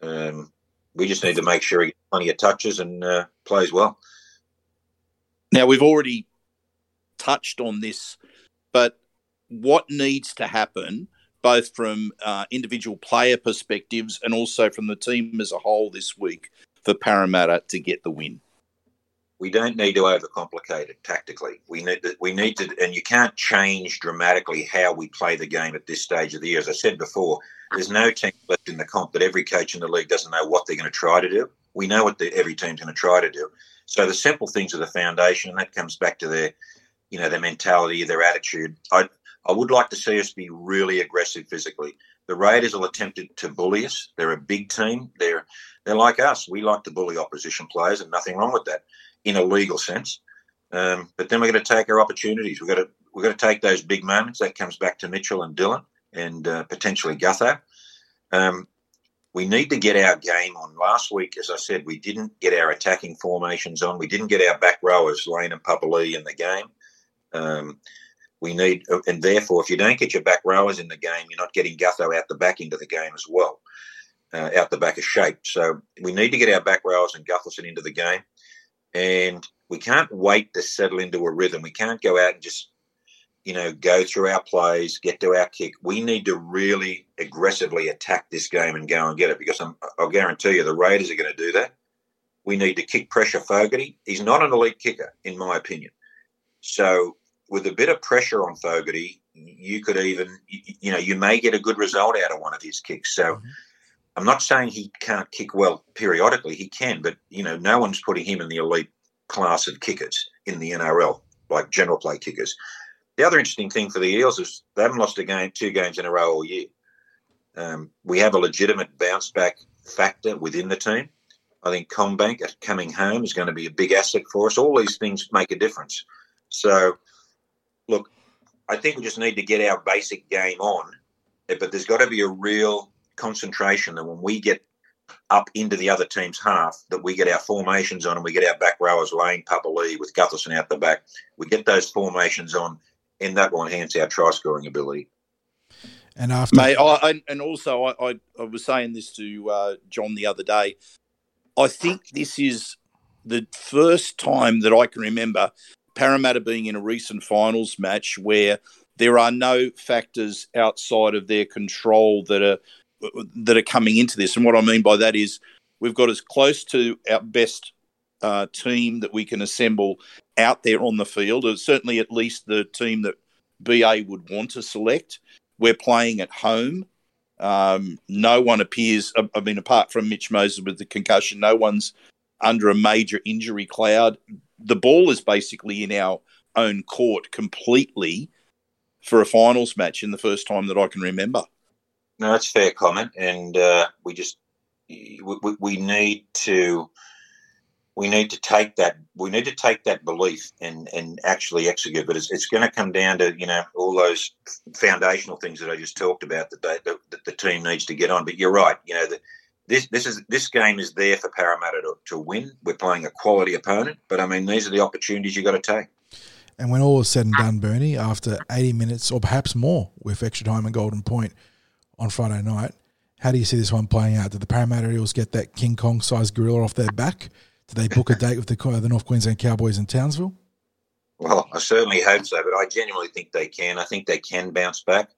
Um, we just need to make sure he gets plenty of touches and uh, plays well. Now we've already touched on this, but what needs to happen, both from uh, individual player perspectives and also from the team as a whole this week, for Parramatta to get the win? we don't need to overcomplicate it tactically. We need to, we need to, and you can't change dramatically how we play the game at this stage of the year. As I said before, there's no team left in the comp that every coach in the league doesn't know what they're going to try to do. We know what the, every team's going to try to do. So the simple things are the foundation, and that comes back to their, you know, their mentality, their attitude. I I would like to see us be really aggressive physically. The Raiders will attempt to bully us. They're a big team. They're they're like us. We like to bully opposition players, and nothing wrong with that in a legal sense. Um, but then we're going to take our opportunities. We've got to we've got to take those big moments. That comes back to Mitchell and Dylan and uh, potentially Gutho. Um, we need to get our game on. Last week, as I said, we didn't get our attacking formations on. We didn't get our back rowers, Lane and Papali'i, in the game. Um, we need, and therefore, if you don't get your back rowers in the game, you're not getting Gutho out the back into the game as well, uh, out the back of shape. So we need to get our back rowers and Gutherson into the game and we can't wait to settle into a rhythm. We can't go out and just, you know, go through our plays, get to our kick. We need to really aggressively attack this game and go and get it because I'm, I'll guarantee you the Raiders are going to do that. We need to kick pressure Fogarty. He's not an elite kicker, in my opinion. So with a bit of pressure on Fogarty, you could even, you know, you may get a good result out of one of his kicks. So. Mm-hmm I'm not saying he can't kick well periodically. He can, but you know, no one's putting him in the elite class of kickers in the NRL, like general play kickers. The other interesting thing for the Eels is they haven't lost a game, two games in a row all year. Um, we have a legitimate bounce back factor within the team. I think CommBank coming home is going to be a big asset for us. All these things make a difference. So, look, I think we just need to get our basic game on, but there's got to be a real concentration that when we get up into the other team's half, that we get our formations on and we get our back rowers Lane Papali'i with Gutherson out the back. We get those formations on, and that will enhance our try scoring ability. And after, Mate, I, I, and also I, I, I was saying this to uh, John the other day. I think this is the first time that I can remember Parramatta being in a recent finals match where there are no factors outside of their control that are that are coming into this. And what I mean by that is we've got as close to our best uh, team that we can assemble out there on the field, or certainly at least the team that BA would want to select. We're playing at home. Um, no one appears, I mean, apart from Mitch Moses with the concussion, no one's under a major injury cloud. The ball is basically in our own court completely for a finals match in the first time that I can remember. No, that's fair comment, and uh, we just we, we need to we need to take that we need to take that belief and and actually execute. But it's, it's going to come down to you know all those foundational things that I just talked about that, they, that, the team needs to get on. But you're right. You know the, this this is this game is there for Parramatta to, to win. We're playing a quality opponent, but I mean these are the opportunities you got to take. And when all is said and done, Bernie, after 80 minutes or perhaps more with extra time and Golden Point on Friday night, how do you see this one playing out? Did the Parramatta Eels get that King Kong sized gorilla off their back? Did they book a date with the, the North Queensland Cowboys in Townsville? Well, I certainly hope so, but I genuinely think they can. I think they can bounce back.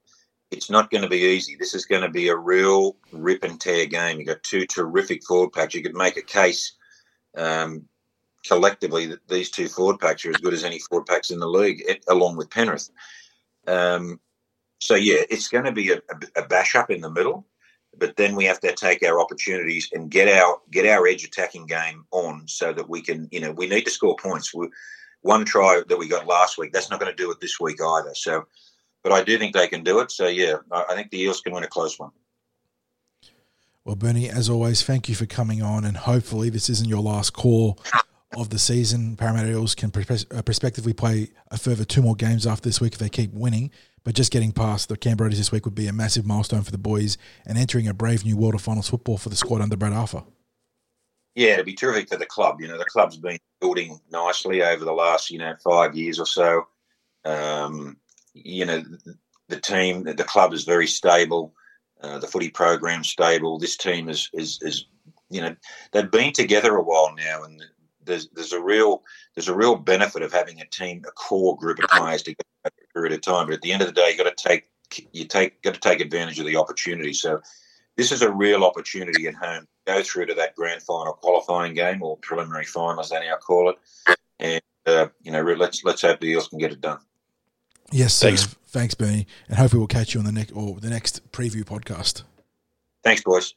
It's not going to be easy. This is going to be a real rip and tear game. You've got two terrific forward packs. You could make a case um, collectively that these two forward packs are as good as any forward packs in the league, along with Penrith. Um, so yeah, it's going to be a, a, a, bash up in the middle, but then we have to take our opportunities and get our get our edge attacking game on so that we can, you know, we need to score points. We, one try that we got last week, that's not going to do it this week either. So, but I do think they can do it. So yeah, I, think the Eels can win a close one. Well, Bernie, as always, thank you for coming on, and hopefully this isn't your last call of the season. Parramatta Eels can uh, prospectively play a further two more games after this week if they keep winning. But just getting past the Canberra this week would be a massive milestone for the boys and entering a brave new world of finals football for the squad under Brad Arthur. Yeah, it'd be terrific for the club. You know, the club's been building nicely over the last, you know, five years or so. Um, you know, the team, the club is very stable. Uh, the footy program stable. This team is, is, is, you know, they've been together a while now, and there's there's a real there's a real benefit of having a team, a core group of players together for a period of time. But at the end of the day, you got to take you take got to take advantage of the opportunity. So this is a real opportunity at home. Go through to that grand final qualifying game or preliminary final, as they now call it, and uh, you know let's let's hope the Eels can get it done. Yes, thanks, thanks, Bernie, and hopefully we'll catch you on the next or the next preview podcast. Thanks, boys.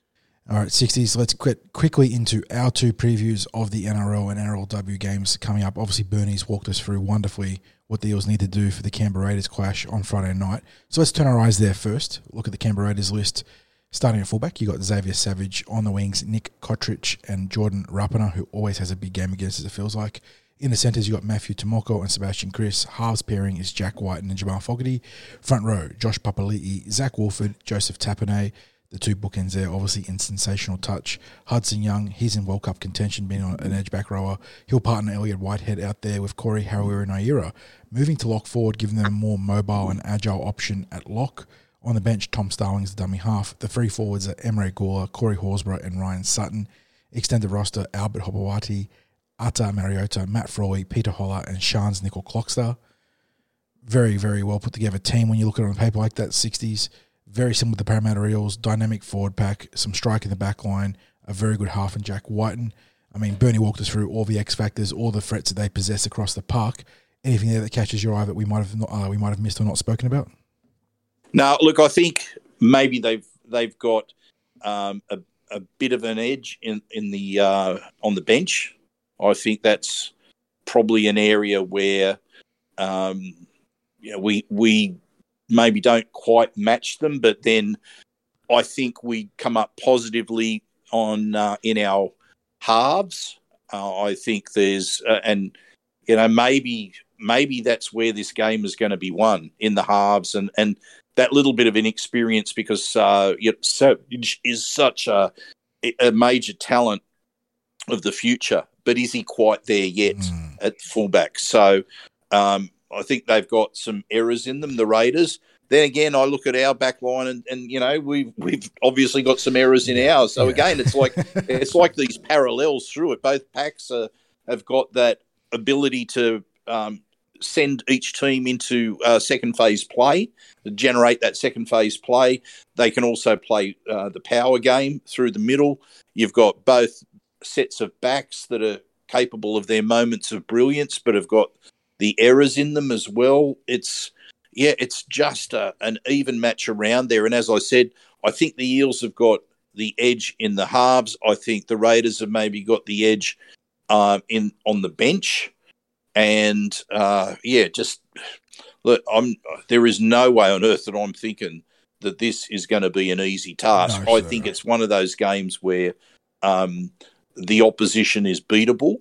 All right, 60s. Let's get quickly into our two previews of the NRL and NRLW games coming up. Obviously, Bernie's walked us through wonderfully what the Eels need to do for the Canberra Raiders clash on Friday night. So let's turn our eyes there first. Look at the Canberra Raiders list. Starting at fullback, you got Xavier Savage on the wings, Nick Cotric and Jordan Rapana, who always has a big game against us, it feels like. In the centres, you've got Matthew Timoko and Sebastian Kris. Halves pairing is Jack White and Jamal Fogarty. Front row, Josh Papali'i, Zach Woolford, Joseph Tapine, the two bookends there, obviously in sensational touch. Hudson Young, he's in World Cup contention, being an edge back rower. He'll partner Elliot Whitehead out there with Corey Harawira-Naera. Moving to lock forward, giving them a more mobile and agile option at lock. On the bench, Tom Starling's the dummy half. The three forwards are Emre Guler, Corey Horsburgh, and Ryan Sutton. Extended roster, Albert Hopoate, Ata Mariota, Matt Frawley, Peter Hola, and Shans Nickel Clockster. Very, very well put together team when you look at it on paper like that, 60s very similar to the Parramatta Eels, dynamic forward pack, some strike in the back line, a very good half and Jack Wighton. I mean, Bernie walked us through all the X factors, all the threats that they possess across the park. Anything there that catches your eye that we might have not, uh, we might have missed or not spoken about? No, look, I think maybe they've they've got um, a, a bit of an edge in in the uh, on the bench. I think that's probably an area where um, you know, we we maybe don't quite match them, but then I think we come up positively on uh, in our halves. Uh, I think there's uh, and you know maybe maybe that's where this game is going to be won in the halves and and that little bit of inexperience because uh, so is such a a major talent of the future, but is he quite there yet mm. at fullback? So um, I think they've got some errors in them, the Raiders, then again, I look at our back line, and, and you know we've we've obviously got some errors in ours. So Yeah. again, it's like it's like these parallels through it. Both packs are, have got that ability to um, send each team into uh, second phase play, generate that second phase play. They can also play uh, the power game through the middle. You've got both sets of backs that are capable of their moments of brilliance, but have got the errors in them as well. It's yeah, it's just a, an even match around there. And as I said, I think the Eels have got the edge in the halves. I think the Raiders have maybe got the edge um, in on the bench. And uh, yeah, just look, I'm there is no way on earth that I'm thinking that this is going to be an easy task. No, I sure. think it's one of those games where um, the opposition is beatable,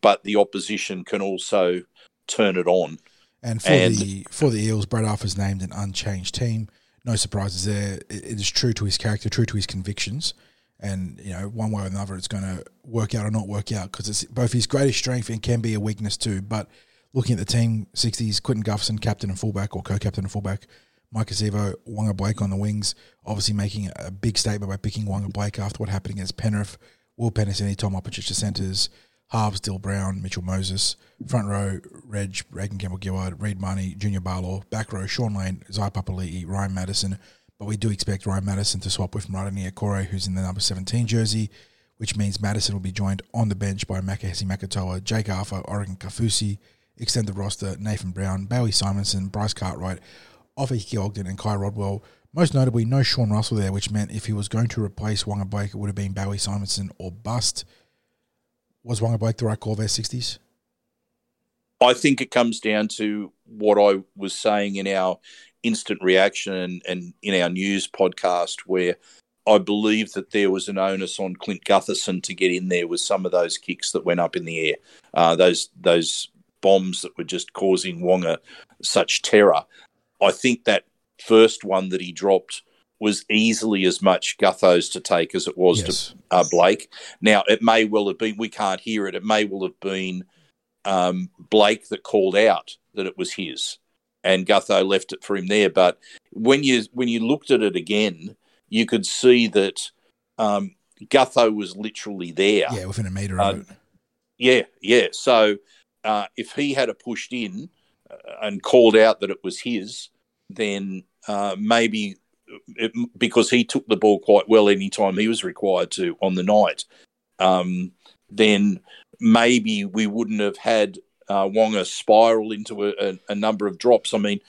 but the opposition can also turn it on. And for And- the for the Eels, Brad Arthur's named an unchanged team. No surprises there. It, it is true to his character, true to his convictions, and you know one way or another, it's going to work out or not work out because it's both his greatest strength and can be a weakness too. But looking at the team, sixties, Clinton Gutherson, captain and fullback, or co-captain and fullback, Maika Sivo, Waqa Blake on the wings, obviously making a big statement by picking Waqa Blake after what happened against Penrith. Will Penisini, Tom Opacic, centres, halves, Dill Brown, Mitchell Moses, front row, Reg, Reagan Campbell Gillard, Reed Mahoney, Junior Paulo, back row, Sean Lane, Zai Papali'i, Ryan Matterson. But we do expect Ryan Matterson to swap with Marata Niukore, who's in the number 17 jersey, which means Matterson will be joined on the bench by Makahesi Makatoa, Jake Arthur, Oregon Kaufusi, extended roster, Nathan Brown, Bowie Simonsson, Bryce Cartwright, Ofahiki Ogden, and Ky Rodwell. Most notably, no Sean Russell there, which meant if he was going to replace Waqa Blake, it would have been Bowie Simonsson or bust. Was Waqa Blake the right call there, 60s? I think it comes down to what I was saying in our instant reaction and, and in our news podcast, where I believe that there was an onus on Clint Gutherson to get in there with some of those kicks that went up in the air, uh, those those bombs that were just causing Wonga such terror. I think that first one that he dropped was easily as much Gutho's to take as it was Yes. to uh, Blake. Now it may well have been. We can't hear it. It may well have been um, Blake that called out that it was his, and Gutho left it for him there. But when you when you looked at it again, you could see that um, Gutho was literally there. Yeah, within a metre Uh, of it. Yeah, yeah. So uh, if he had a pushed in uh, and called out that it was his, then uh, maybe it, because he took the ball quite well anytime he was required to on the night, um, then maybe we wouldn't have had uh, Waqa spiral into a, a, a number of drops. I mean,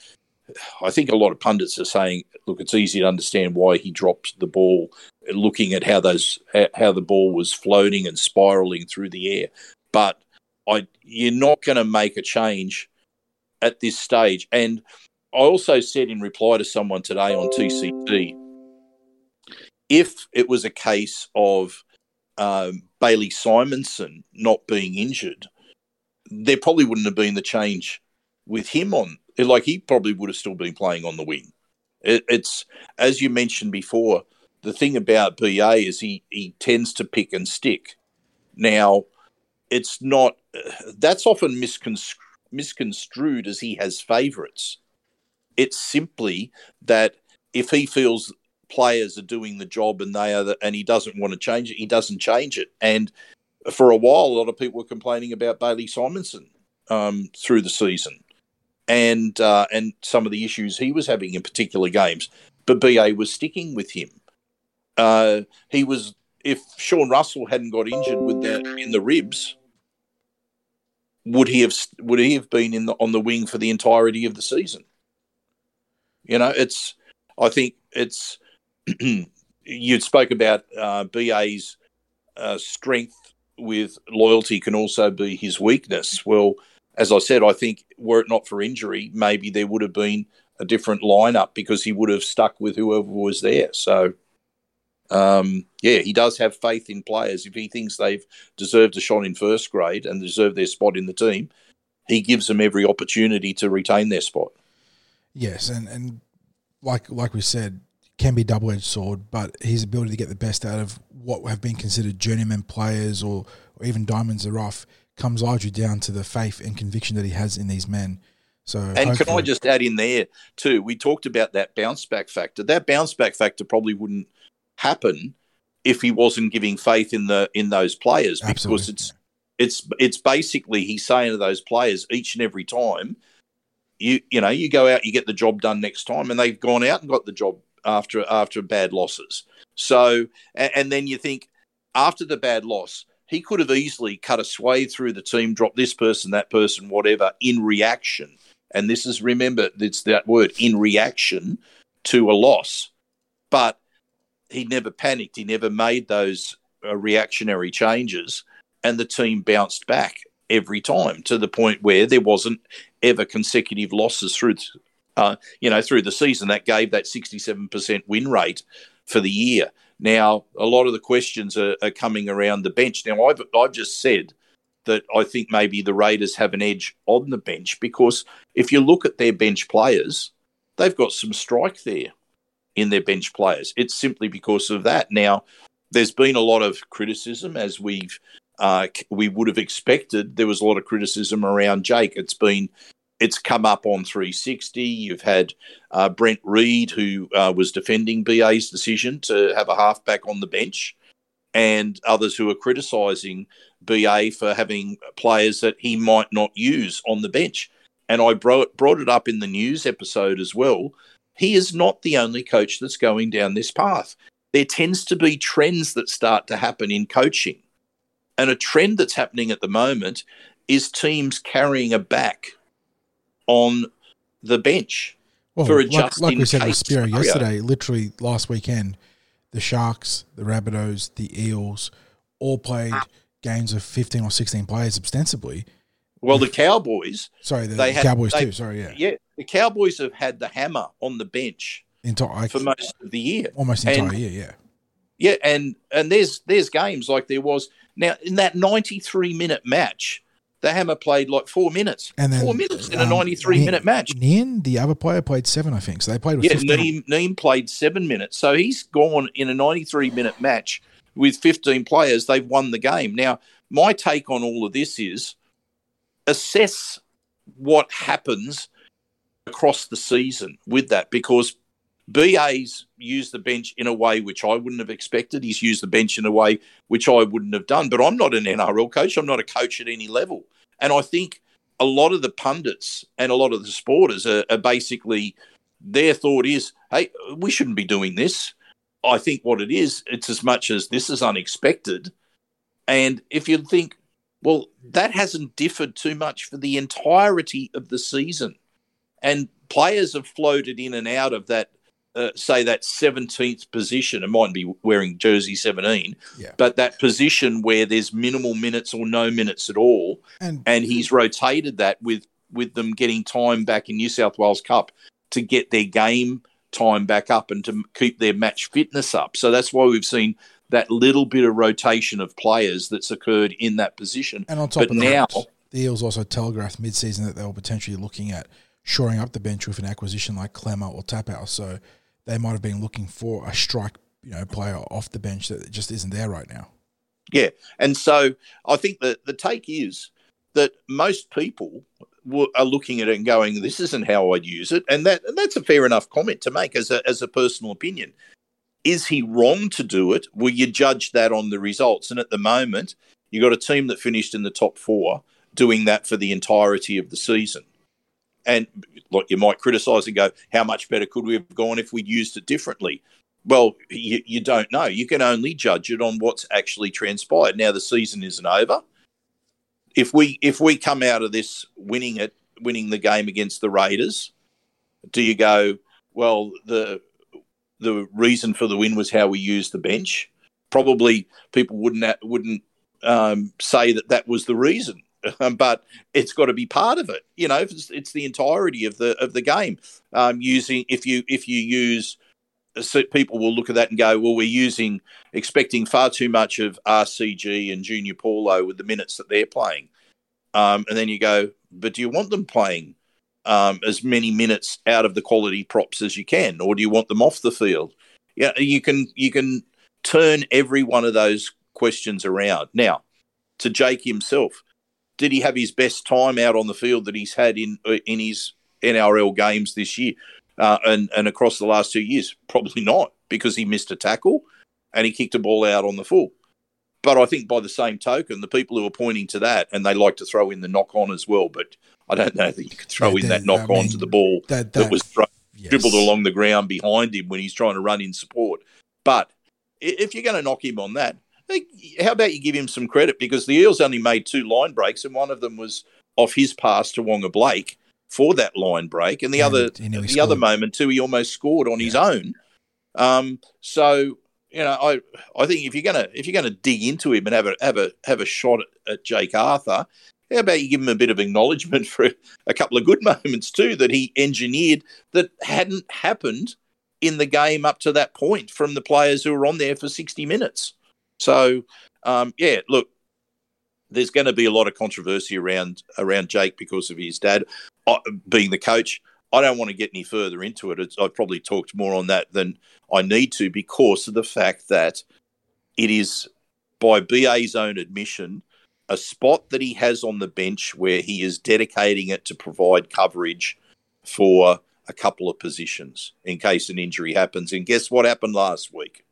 I think a lot of pundits are saying, look, it's easy to understand why he dropped the ball, looking at how those how the ball was floating and spiraling through the air. But I, you're not going to make a change at this stage. And I also said in reply to someone today on TCT, if it was a case of um, Bailey Simonsson not being injured, there probably wouldn't have been the change with him on. Like he probably would have still been playing on the wing. It, it's as you mentioned before. The thing about BA is he he tends to pick and stick. Now, it's not. That's often misconstru- misconstrued as he has favourites. It's simply that if he feels players are doing the job and they are, the, and he doesn't want to change it, he doesn't change it. And for a while, a lot of people were complaining about Bailey Simonsson um, through the season, and uh, and some of the issues he was having in particular games. But BA was sticking with him. Uh, he was if Sean Russell hadn't got injured with in the ribs, would he have would he have been in the, on the wing for the entirety of the season? You know, it's I think it's you spoke about uh, BA's uh, strength with loyalty can also be his weakness. Well, as I said, I think were it not for injury, maybe there would have been a different lineup because he would have stuck with whoever was there. So, um, yeah, he does have faith in players. If he thinks they've deserved a shot in first grade and deserve their spot in the team, he gives them every opportunity to retain their spot. Yes, and, and like like we said, can be double edged sword, but his ability to get the best out of what have been considered journeyman players or, or even diamonds are off comes largely down to the faith and conviction that he has in these men. So And can I just add in there too? We talked about that bounce back factor. That bounce back factor probably wouldn't happen if he wasn't giving faith in the in those players because Absolutely. it's it's it's basically he's saying to those players each and every time you you know you go out you get the job done next time and they've gone out and got the job after after bad losses. So and, and then you think after the bad loss he could have easily cut a swathe through the team drop this person that person whatever in reaction. And this is remember it's that word in reaction to a loss. But he never panicked. He never made those uh, reactionary changes and the team bounced back every time to the point where there wasn't ever consecutive losses through uh, you know through the season that gave that 67% win rate for the year. Now a lot of the questions are, are coming around the bench. Now I've, I've just said that I think maybe the Raiders have an edge on the bench because if you look at their bench players they've got some strike there in their bench players. It's simply because of that. Now there's been a lot of criticism as we've uh, we would have expected. There was a lot of criticism around Jake. It's been it's come up on 360. You've had uh, Brent Read, who uh, was defending BA's decision to have a halfback on the bench, and others who are criticising BA for having players that he might not use on the bench. And I brought, brought it up in the news episode as well. He is not the only coach that's going down this path. There tends to be trends that start to happen in coaching. And a trend that's happening at the moment is teams carrying a back on the bench. Well, for a like, just like we said with Spiro yesterday, literally last weekend, the Sharks, the Rabbitohs, the Eels all played games of 15 or 16 players ostensibly. Well, the Cowboys, Sorry, the They had- Cowboys they- too. Sorry, yeah. yeah, the Cowboys have had the hammer on the bench Entire, for most of the year. almost entire and- year, yeah. Yeah, and and there's there's games like there was now in that 93 minute match, the Hammer played like four minutes, And then four minutes in a um, 93 Nin- minute match. Nien, the other player, played seven, I think. So they played with Yeah, 15. Neem, Neem played seven minutes, so he's gone in a 93 minute match with 15 players. They've won the game. Now, my take on all of this is assess what happens across the season with that because BA's used the bench in a way which I wouldn't have expected. He's used the bench in a way which I wouldn't have done. But I'm not an NRL coach. I'm not a coach at any level. And I think a lot of the pundits and a lot of the supporters are, are basically their thought is, hey, we shouldn't be doing this. I think what it is, it's as much as this is unexpected. And if you think, well, that hasn't differed too much for the entirety of the season. And players have floated in and out of that, uh, say, that 17th position. It mightn't be wearing jersey 17, Yeah. but that position where there's minimal minutes or no minutes at all And and he's rotated that with with them getting time back in New South Wales Cup to get their game time back up and to keep their match fitness up. So that's why we've seen that little bit of rotation of players that's occurred in that position. And on top But of now- that, the Eels also telegraphed mid-season that they were potentially looking at shoring up the bench with an acquisition like Klemmer or Tapau. So they might have been looking for a strike, you know, player off the bench that just isn't there right now. Yeah, and so I think that the take is that most people are looking at it and going, "This isn't how I'd use it," and that and that's a fair enough comment to make as a as a personal opinion. Is he wrong to do it? Will you judge that on the results? And at the moment, you've got a team that finished in the top four doing that for the entirety of the season. And like you might criticise and go, how much better could we have gone if we'd used it differently? Well, you, you don't know. You can only judge it on what's actually transpired. Now the season isn't over. If we if we come out of this winning it, winning the game against the Raiders, do you go? Well, the the reason for the win was how we used the bench. Probably people wouldn't wouldn't um, say that that was the reason, but it's got to be part of it. You know, it's, it's the entirety of the of the game. Um, using if you if you use so people will look at that and go, well, we're using expecting far too much of RCG and Junior Paulo with the minutes that they're playing. Um, and then you go, but do you want them playing um, as many minutes out of the quality props as you can, or do you want them off the field? Yeah, you can you can turn every one of those questions around. Now, to Jake himself, did he have his best time out on the field that he's had in in his NRL games this year uh, and and across the last two years? Probably not because he missed a tackle and he kicked a ball out on the full. But I think by the same token, the people who are pointing to that and they like to throw in the knock on as well, but I don't know that you could throw Yeah, in that knock I on mean, to the ball that- that, that- was thro- Yes. dribbled along the ground behind him when he's trying to run in support. But if you're going to knock him on that, how about you give him some credit because the Eels only made two line breaks and one of them was off his pass to Waqa Blake for that line break, and the And other the other moment too, he almost scored on his own. Um, so you know, I I think if you're gonna if you're gonna dig into him and have a have a have a shot at, at Jake Arthur, how about you give him a bit of acknowledgement for a couple of good moments too that he engineered that hadn't happened in the game up to that point from the players who were on there for 60 minutes. So um, yeah, look, there's going to be a lot of controversy around around Jake because of his dad uh, being the coach. I don't want to get any further into it. It's, I've probably talked more on that than I need to because of the fact that it is, by BA's own admission, a spot that he has on the bench where he is dedicating it to provide coverage for a couple of positions in case an injury happens. And guess what happened last week?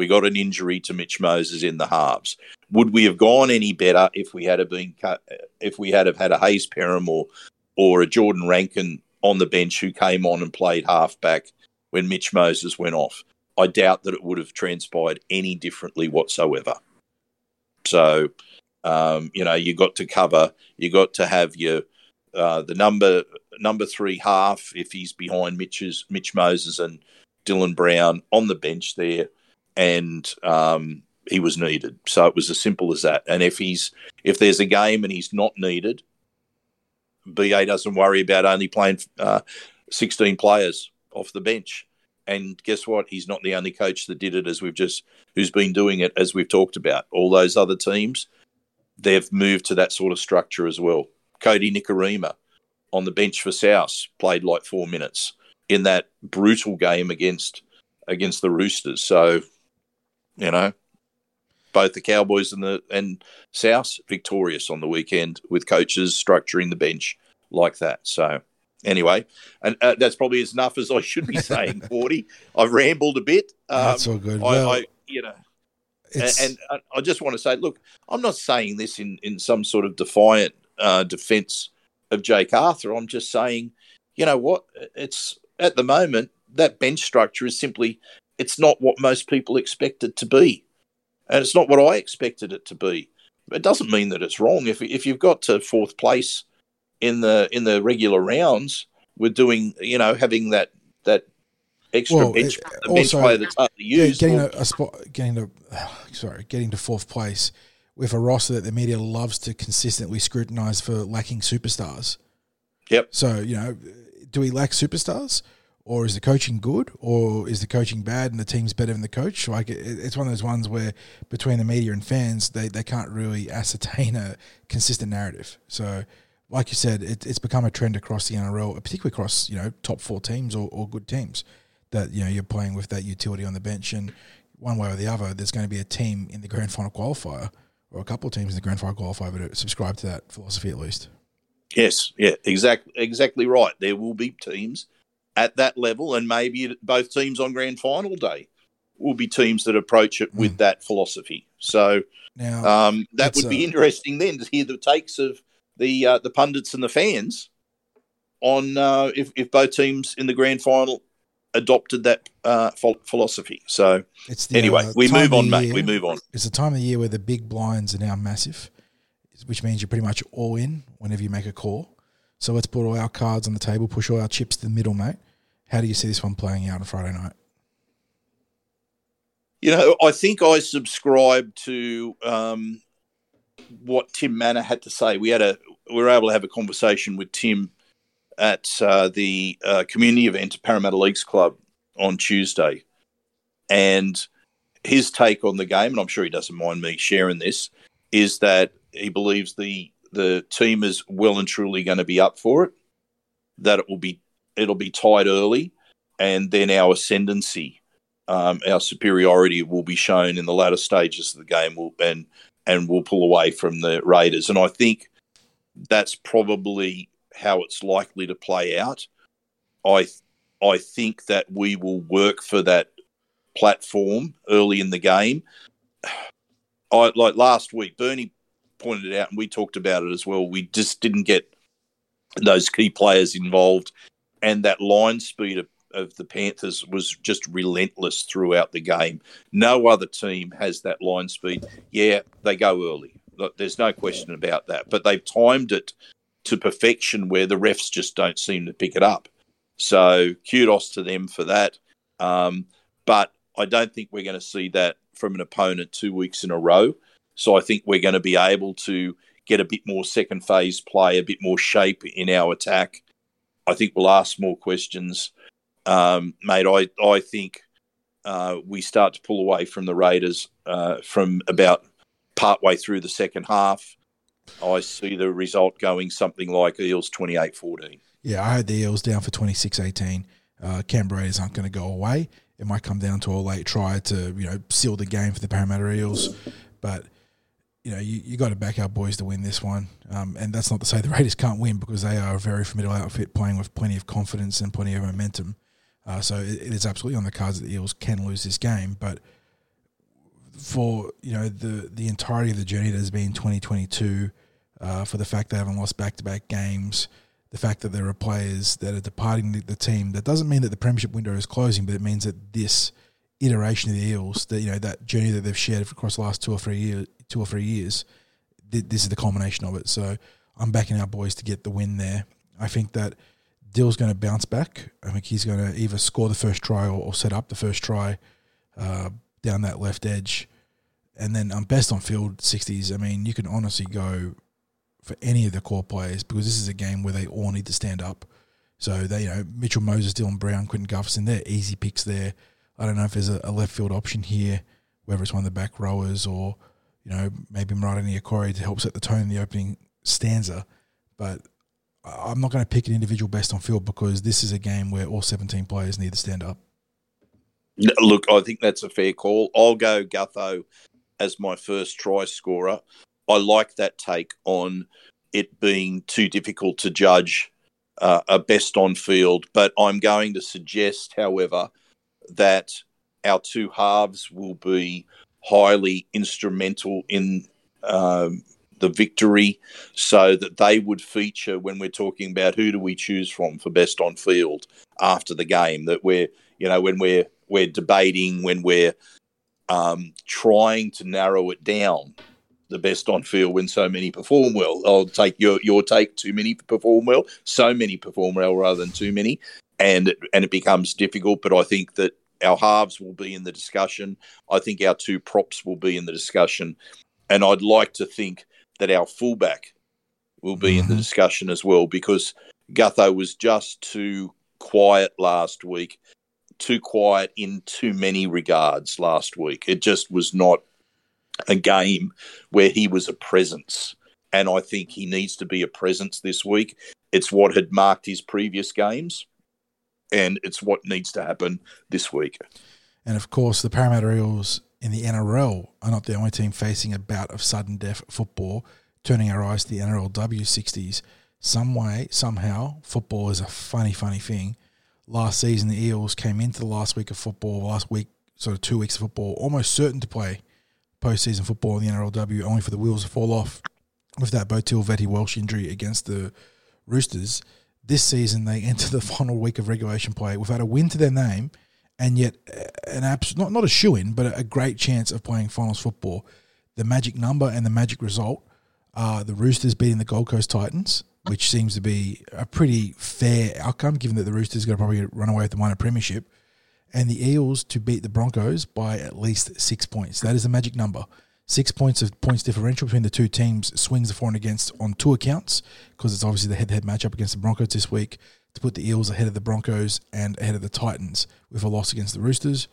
We got an injury to Mitch Moses in the halves. Would we have gone any better if we had been if we had have had a Hayes Perham or or a Jordan Rankin on the bench who came on and played halfback when Mitch Moses went off? I doubt that it would have transpired any differently whatsoever. So, um, you know, you got to cover, you got to have your uh, the number number three half if he's behind Mitch's Mitch Moses and Dylan Brown on the bench there, and um, he was needed. So it was as simple as that. And if he's if there's a game and he's not needed, BA doesn't worry about only playing uh, 16 players off the bench. And guess what? He's not the only coach that did it, as we've just who's been doing it, as we've talked about. All those other teams, they've moved to that sort of structure as well. Kodi Nikorima on the bench for South played like four minutes in that brutal game against against the Roosters. So, you know, both the Cowboys and the and South victorious on the weekend with coaches structuring the bench like that. So, anyway, and uh, that's probably as enough as I should be saying. Forty, I've rambled a bit. Um, That's all good. I, Well, I you know, It's, and I just want to say, look, I'm not saying this in, in some sort of defiant uh, defense of Jake Arthur. I'm just saying, you know what? It's at the moment that bench structure is simply it's not what most people expect it to be, and it's not what I expected it to be. It doesn't mean that it's wrong. If if you've got to fourth place in the in the regular rounds, we're doing you know having that that extra Well, bench, it- bench also- player that's hard to yeah, use. getting Well, a, a spot, getting to, sorry, getting to fourth place with a roster that the media loves to consistently scrutinise for lacking superstars. Yep. So you know, do we lack superstars, or is the coaching good, or is the coaching bad and the team's better than the coach? Like it, it's one of those ones where between the media and fans, they, they can't really ascertain a consistent narrative. So. Like you said, it, it's become a trend across the NRL, particularly across you know top four teams or, or good teams, that you know you're playing with that utility on the bench, and one way or the other, there's going to be a team in the grand final qualifier or a couple of teams in the grand final qualifier that subscribe to that philosophy at least. Yes, yeah, exactly, exactly right. There will be teams at that level, and maybe both teams on grand final day will be teams that approach it with that philosophy. So Now, um, that would be interesting then to hear the takes of the uh, the pundits and the fans on uh, if if both teams in the grand final adopted that uh, philosophy. So it's the, anyway, uh, we move on, the mate. We move on. It's the time of the year where the big blinds are now massive, which means you're pretty much all in whenever you make a call. So let's put all our cards on the table, push all our chips to the middle, mate. How do you see this one playing out on Friday night? You know, I think I subscribe to um, what Tim Mannah had to say. We had a we were able to have a conversation with Tim at uh, the uh, community event at Parramatta Leagues Club on Tuesday, and his take on the game, and I'm sure he doesn't mind me sharing this, is that he believes the the team is well and truly going to be up for it. That it will be it'll be tied early, and then our ascendancy um, our superiority will be shown in the latter stages of the game, will, and and we'll pull away from the Raiders. And I think that's probably how it's likely to play out. I I think that we will work for that platform early in the game. I like last week, Bernie pointed out, and we talked about it as well. We just didn't get those key players involved, and that line speed of, of the Panthers was just relentless throughout the game. No other team has that line speed. Yeah, they go early. There's no question about that. But they've timed it to perfection where the refs just don't seem to pick it up. So kudos to them for that. Um, but I don't think we're going to see that from an opponent two weeks in a row. So I think we're going to be able to get a bit more second phase play, a bit more shape in our attack. I think we'll ask more questions. Um, mate, I, I think uh, we start to pull away from the Raiders uh, from about partway through the second half. I see the result going something like Eels 28 14. Yeah, I had the Eels down for 26 18. Uh, Canberra Raiders aren't going to go away. It might come down to a late try to, you know, seal the game for the Parramatta Eels. But, you know, you, you got to back our boys to win this one. Um, and that's not to say the Raiders can't win because they are a very formidable outfit playing with plenty of confidence and plenty of momentum. Uh, so it, it is absolutely on the cards that the Eels can lose this game. But for, you know, the, the entirety of the journey that has been 2022, uh, for the fact they haven't lost back to back games – the fact that there are players that are departing the, the, team. That doesn't mean that the premiership window is closing, but it means that this iteration of the Eels, that you know that journey that they've shared across the last two or three years, two or three years, th- this is the culmination of it. So I'm backing our boys to get the win there. I think that Dill's going to bounce back. I think he's going to either score the first try or, or set up the first try uh, down that left edge. And then um, best on field 60s. I mean, you can honestly go for any of the core players because this is a game where they all need to stand up. So they, you know, Mitchell Moses, Dylan Brown, Clinton Gutherson, they're easy picks there. I don't know if there's a, a, left field option here, whether it's one of the back rowers or, you know, maybe Marata Niukore to help set the tone in the opening stanza. But I'm not going to pick an individual best on field because this is a game where all 17 players need to stand up. Look, I think that's a fair call. I'll go Gutho as my first try scorer. I like that take on it being too difficult to judge uh, a best on field. But I'm going to suggest, however, that our two halves will be highly instrumental in um, the victory so that they would feature when we're talking about who do we choose from for best on field after the game that we're you know when we're we're debating when we're um, trying to narrow it down the best on field when so many perform well. I'll take your your take. Too many perform well. So many perform well rather than too many, and it, and it becomes difficult. But I think that our halves will be in the discussion. I think our two props will be in the discussion, and I'd like to think that our fullback will be mm-hmm. in the mm-hmm. discussion as well because Gutho was just too quiet last week. Too quiet in too many regards last week. It just was not a game where he was a presence. And I think he needs to be a presence this week. It's what had marked his previous games, and it's what needs to happen this week. And of course, the Parramatta Eels in the NRL are not the only team facing a bout of sudden death football, turning our eyes to the NRLW 60s. Some way, somehow, football is a funny, funny thing. Last season, the Eels came into the last week of football, last week, sort of two weeks of football, almost certain to play postseason football in the NRLW, only for the wheels to fall off with that Botille Vette-Welsh injury against the Roosters. This season, they enter the final week of regulation play without a win to their name, and yet uh, an abs- not not a shoe in, but a great chance of playing finals football. The magic number and the magic result are the Roosters beating the Gold Coast Titans, which seems to be a pretty fair outcome, given that the Roosters are going to probably run away with the minor premiership and the Eels to beat the Broncos by at least six points. That is a magic number. Six points of points differential between the two teams swings the for and against on two accounts because it's obviously the head-to-head matchup against the Broncos this week to put the Eels ahead of the Broncos and ahead of the Titans with a loss against the Roosters.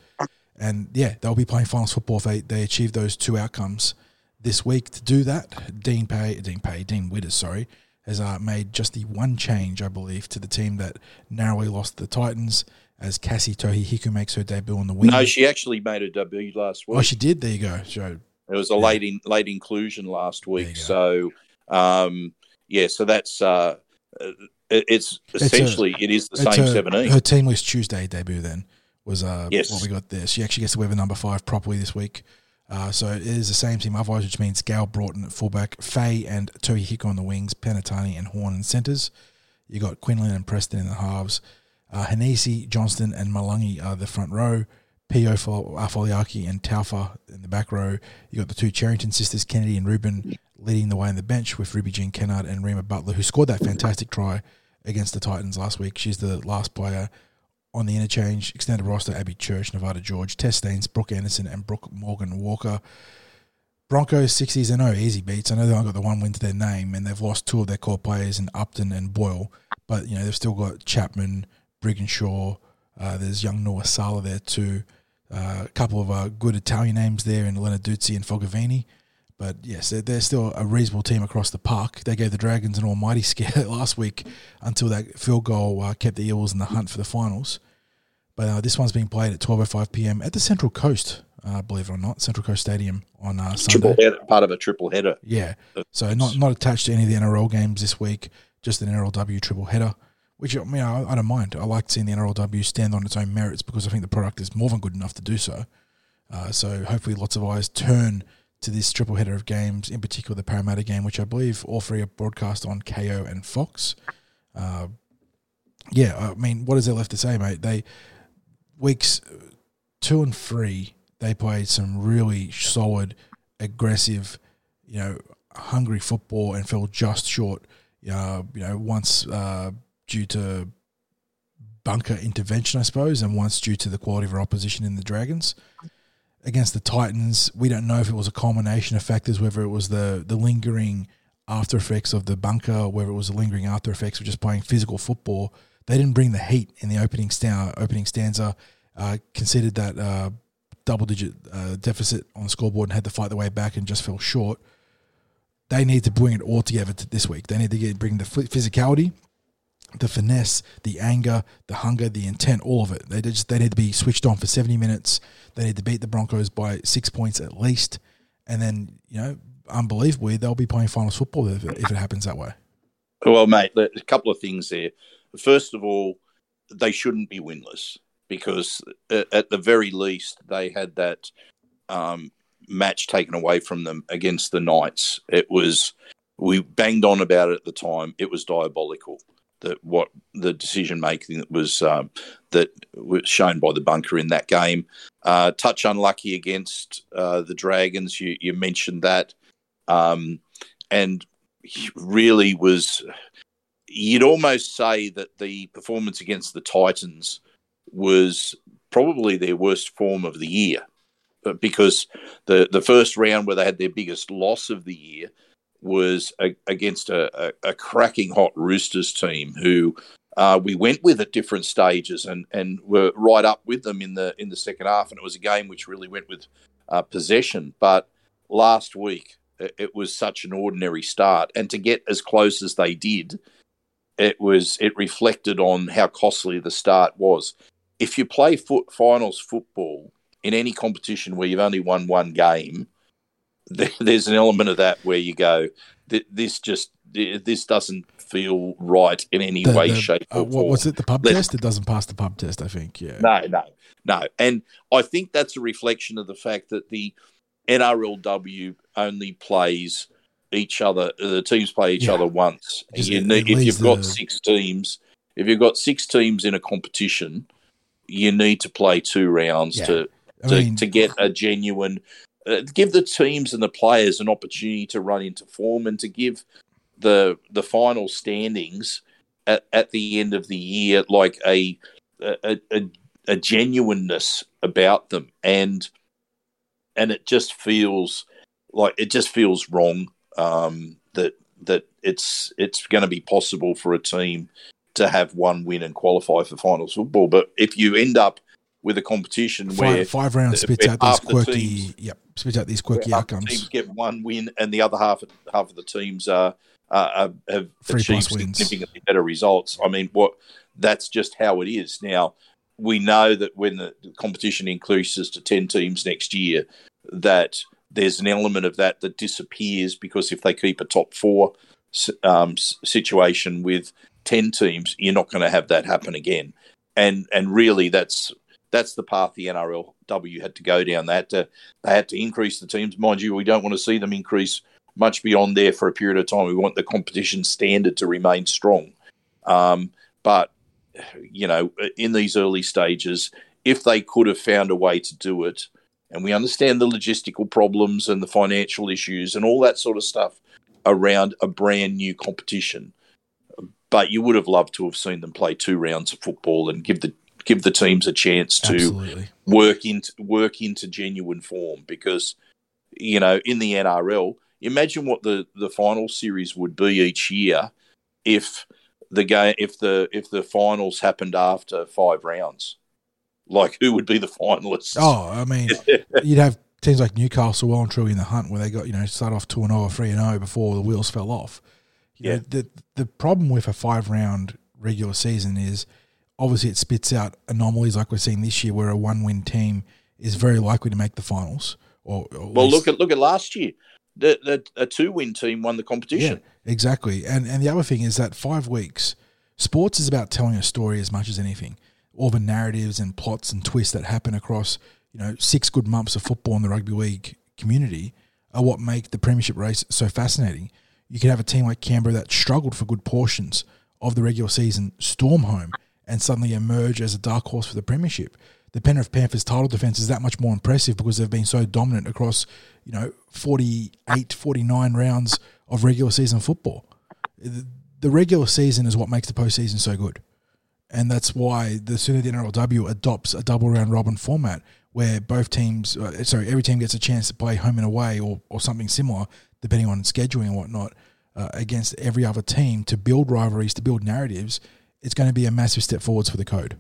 And yeah, they'll be playing finals football if they, they achieve those two outcomes this week. To do that, Dean Pay, Dean Pay, Dean Widders, sorry, has uh, made just the one change, I believe, to the team that narrowly lost the Titans as Cassie Tohi Hiku makes her debut on the wing. No, she actually made her debut last week. Oh, she did. There you go. So it was a yeah. late in, late inclusion last week. So um, yeah, so that's uh, it's essentially a, it is the same a, seventeen. Her Tuesday debut then was uh yes. what we got there. She actually gets to wear the number five properly this week. Uh, so it is the same team otherwise, which means Gayle Broughton at fullback, Faye and Tohi Hiko on the wings, Penatani and Horn in centres. You got Quinlan and Preston in the halves. Uh, Hanisi, Johnston, and Malungi are the front row. Pio Afoliaki and Taufa in the back row. You got the two Cherrington sisters, Kennedy and Rueben, leading the way on the bench with Ruby Jean Kennard and Rima Butler, who scored that fantastic try against the Titans last week. She's the last player on the interchange. Extended roster: Abby Church, Nevada George, Tess Staines, Brooke Anderson, and Brooke Morgan Walker. Broncos 60s and no easy beats. I know they've only got the one win to their name, and they've lost two of their core players in Upton and Boyle, but you know they've still got Chapman, Brigginshaw. Uh, there's young Noah Sala there too. Uh, a couple of uh, good Italian names there in Lenarduzzi and Fogavini. But yes, they're, they're, still a reasonable team across the park. They gave the Dragons an almighty scare last week until that field goal uh, kept the Eels in the hunt for the finals. But uh, this one's being played at 12.05 p.m. at the Central Coast, uh, believe it or not, Central Coast Stadium on uh, Sunday. Header, part of a triple header. Yeah. So not, not attached to any of the NRL games this week, just an NRLW triple header which I mean, I, don't mind. I like seeing the NRLW stand on its own merits because I think the product is more than good enough to do so. Uh, so hopefully, lots of eyes turn to this triple header of games, in particular the Parramatta game, which I believe all three are broadcast on Kayo and Fox. Uh, yeah, I mean, what is there left to say, mate? They weeks two and three, they played some really solid, aggressive, you know, hungry football and fell just short. Uh, you know, once uh, due to bunker intervention, I suppose, and once due to the quality of our opposition in the Dragons. Against the Titans, we don't know if it was a culmination of factors, whether it was the, the lingering after effects of the bunker, whether it was the lingering after effects of just playing physical football. They didn't bring the heat in the opening, sta- opening stanza, uh, considered that uh, double digit uh, deficit on the scoreboard and had to fight their way back and just fell short. They need to bring it all together to this week. They need to get bring the physicality, the finesse, the anger, the hunger, the intent, all of it. They just they need to be switched on for seventy minutes. They need to beat the Broncos by six points at least, and then you know, unbelievably, they'll be playing finals football if it, if it happens that way. Well, mate, a couple of things there. First of all, they shouldn't be winless because at the very least they had that um, match taken away from them against the Knights. It was we banged on about it at the time. It was diabolical that what the decision making that was um, that was shown by the bunker in that game. Uh, touch unlucky against uh, the Dragons. You, you mentioned that, um, and really was. You'd almost say that the performance against the Titans was probably their worst form of the year, because the the first round where they had their biggest loss of the year was a, against a, a, a, cracking hot Roosters team who uh, we went with at different stages and, and were right up with them in the in the second half. And it was a game which really went with uh, possession. But last week it, was such an ordinary start, and to get as close as they did, it was it reflected on how costly the start was. If you play foot finals football in any competition where you've only won one game there's an element of that where you go, this just this doesn't feel right in any the, way, the, shape, uh, or uh, form. Was it the pub Let's, test? It doesn't pass the pub test, I think. Yeah. No, no, no, and I think that's a reflection of the fact that the NRLW only plays each other. The teams play each yeah. other once. You need, if you've got six teams, if you've got six teams in a competition, you need to play two rounds yeah. to to, mean, to get a genuine uh, give the teams and the players an opportunity to run into form and to give the the final standings at, at the end of the year like a a, a, a genuineness about them and and it just feels like it just feels wrong um, that that it's it's going to be possible for a team to have one win and qualify for finals football. But if you end up with a competition five, where five rounds spits out these quirky, teams, yep, spits out these quirky outcomes. teams get one win, and the other half of, half of the teams uh, uh, have Three achieved significantly better results. I mean, what that's just how it is now. We know that when the competition increases to ten teams next year, that there's an element of that that disappears because if they keep a top four, um, situation with ten teams, you're not going to have that happen again. And and really, that's that's the path the NRLW had to go down. They had to they had to increase the teams. Mind you, we don't want to see them increase much beyond there for a period of time. We want the competition standard to remain strong. Um, but you know, in these early stages, if they could have found a way to do it, and we understand the logistical problems and the financial issues and all that sort of stuff around a brand new competition. But you would have loved to have seen them play two rounds of football and give the give the teams a chance to Absolutely. work into work into genuine form because you know in the NRL imagine what the the final series would be each year if the game if the if the finals happened after five rounds. Like who would be the finalists? Oh i mean you'd have teams like newcastle well and truly in the hunt where they got you know start off 2 and 0 or 3 and 0 before the wheels fell off. You yeah. know, the the problem with a five round regular season is obviously it spits out anomalies like we're seeing this year where a one win team is very likely to make the finals or, or well look at look at last year the, the, a two win team won the competition. Yeah, exactly. And and the other thing is that five weeks, sports is about telling a story as much as anything. All the narratives and plots and twists that happen across, you know, six good months of football in the rugby league community are what make the premiership race so fascinating. You can have a team like Canberra that struggled for good portions of the regular season, storm home, and suddenly emerge as a dark horse for the premiership the Penrith Panthers title defense is that much more impressive because they've been so dominant across, you know, 48, 49 rounds of regular season football. The regular season is what makes the postseason so good. And that's why the sooner the NRLW adopts a double round robin format where both teams, uh, sorry, every team gets a chance to play home and away or, or something similar, depending on scheduling and whatnot, uh, against every other team to build rivalries, to build narratives, it's going to be a massive step forwards for the code.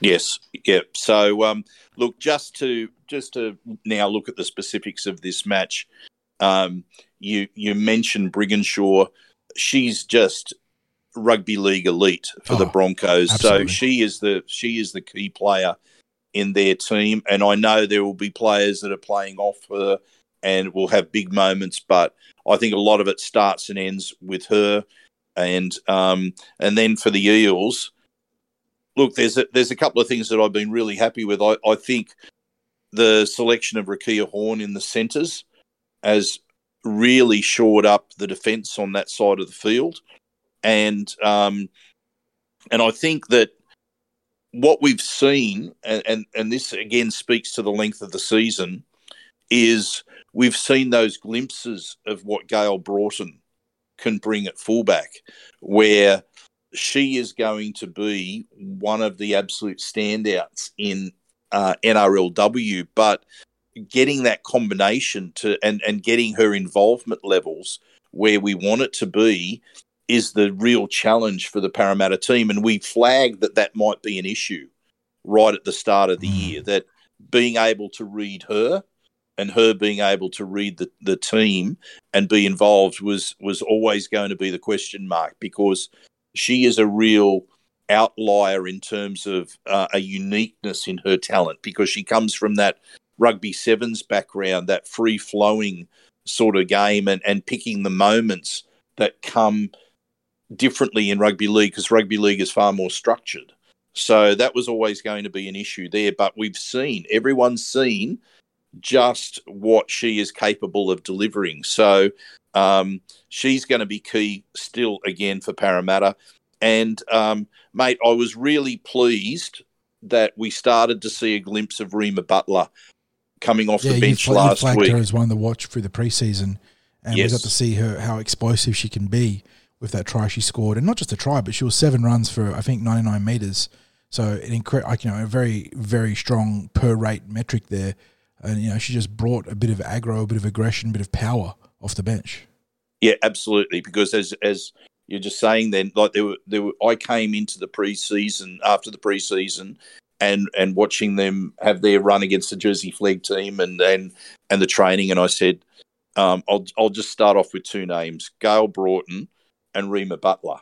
Yes, Yep. So, um, look, just to just to now look at the specifics of this match. Um, you you mentioned Brigginshaw. She's just rugby league elite for oh, the Broncos. Absolutely. So she is the she is the key player in their team, and I know there will be players that are playing off her and will have big moments. But I think a lot of it starts and ends with her, and um, and then for the Eels look, there's a, there's a couple of things that I've been really happy with. I, I think the selection of Rhykeia Horn in the centres has really shored up the defence on that side of the field, and um, and I think that what we've seen, and, and and this again speaks to the length of the season, is we've seen those glimpses of what Gayle Broughton can bring at fullback, where she is going to be one of the absolute standouts in uh, NRLW. But getting that combination to and and getting her involvement levels where we want it to be is the real challenge for the Parramatta team. And we flagged that that might be an issue right at the start of the mm. year. That being able to read her and her being able to read the, the team and be involved was was always going to be the question mark because she is a real outlier in terms of uh, a uniqueness in her talent because she comes from that rugby sevens background, that free flowing sort of game, and, and picking the moments that come differently in rugby league because rugby league is far more structured. So that was always going to be an issue there. But we've seen, everyone's seen just what she is capable of delivering. So um, she's going to be key still again for Parramatta. And um, mate, I was really pleased that we started to see a glimpse of Rima Butler coming off yeah, the bench you, last you week. her as one to watch through the preseason, and yes. we got to see her how explosive she can be with that try she scored, and not just a try, but she was seven runs for I think ninety nine meters. So an incredible, you know, a very very strong per rate metric there, and you know she just brought a bit of aggro, a bit of aggression, a bit of power off the bench. Yeah, absolutely. Because as as you're just saying, then like there were there were, I came into the preseason after the preseason and and watching them have their run against the Jersey Flegg team and and and the training, and I said, um, I'll I'll just start off with two names: Gayle Broughton and Rima Butler.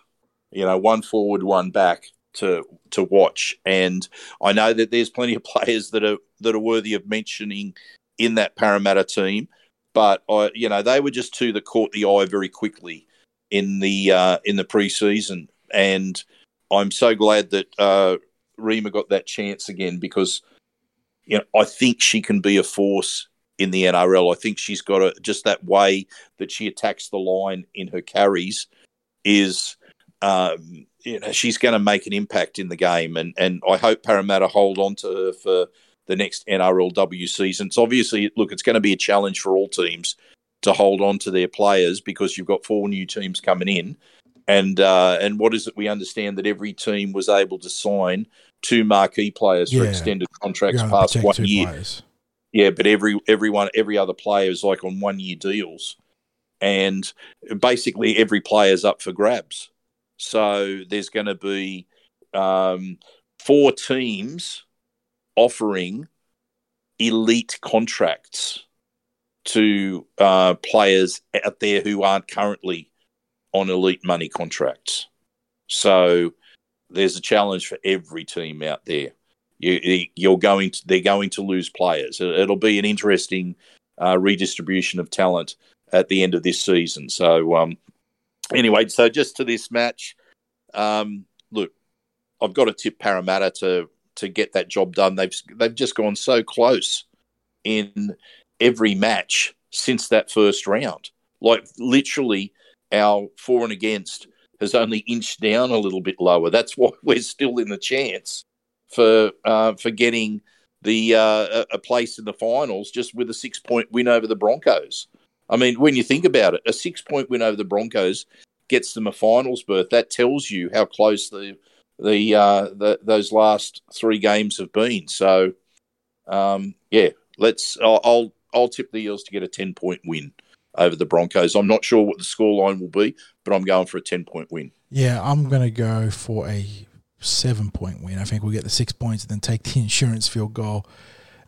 You know, one forward, one back to to watch. And I know that there's plenty of players that are that are worthy of mentioning in that Parramatta team, but I, you know, they were just two that caught the eye very quickly. in the uh, in the preseason, and I'm so glad that uh, Rima got that chance again because you know I think she can be a force in the NRL. I think she's got a, just that way that she attacks the line in her carries is. Um, you know, she's going to make an impact in the game, and, and I hope Parramatta hold on to her for the next NRLW season. It's obviously, look, it's going to be a challenge for all teams to hold on to their players because you've got four new teams coming in, and uh, and what is it? We understand that every team was able to sign two marquee players for extended contracts past one year. players. Yeah, but every everyone every other player is like on one year deals, and basically every player is up for grabs. So there's going to be um, four teams offering elite contracts to uh, players out there who aren't currently on elite money contracts. So there's a challenge for every team out there. You, you're going to, they're going to lose players. It'll be an interesting uh, redistribution of talent at the end of this season. So, um, anyway, so just to this match, um, look, I've got to tip Parramatta to to get that job done. They've they've just gone so close in every match since that first round. Like literally, our for and against has only inched down a little bit lower. That's why we're still in the chance for uh, for getting the uh, a- place in the finals just with a six point win over the Broncos. I mean, when you think about it, a six point win over the Broncos gets them a finals berth. That tells you how close the the uh, the those last three games have been. So, um, yeah, let's. I'll, I'll tip the Eels to get a ten point win over the Broncos. I'm not sure what the scoreline will be, but I'm going for a ten point win. Yeah, I'm going to go for a seven point win. I think we'll get the six points and then take the insurance field goal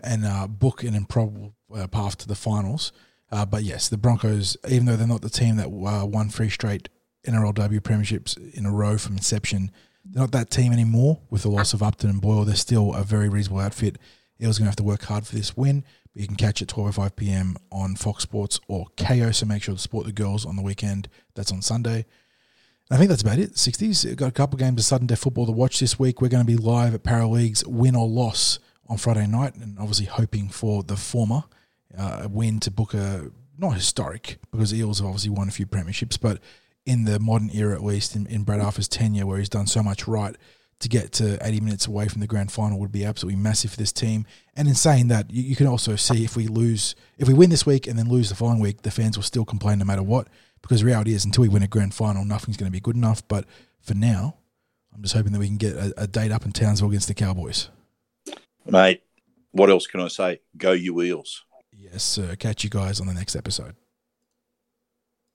and uh, book an improbable uh, path to the finals. Uh, but yes, the Broncos, even though they're not the team that uh, won three straight NRLW premierships in a row from inception, they're not that team anymore. With the loss of Upton and Boyle, they're still a very reasonable outfit. Eels going to have to work hard for this win. But you can catch it 12.05 p.m. on Fox Sports or Kayo, so make sure to support the girls on the weekend. That's on Sunday. I think that's about it. 60s. Got a couple of games of sudden death football to watch this week. We're going to be live at Parraleagues win or loss on Friday night, and obviously hoping for the former uh, a win to book a not historic because Eels have obviously won a few premierships, but in the modern era at least, in, in Brad Arthur's tenure, where he's done so much right, to get to 80 minutes away from the grand final would be absolutely massive for this team. And in saying that, you, you can also see if we lose, if we win this week and then lose the following week, the fans will still complain no matter what. Because reality is, until we win a grand final, nothing's going to be good enough. But for now, I'm just hoping that we can get a, a date up in Townsville against the Cowboys. Mate, what else can I say? Go you Eels. Yes, sir. Catch you guys on the next episode.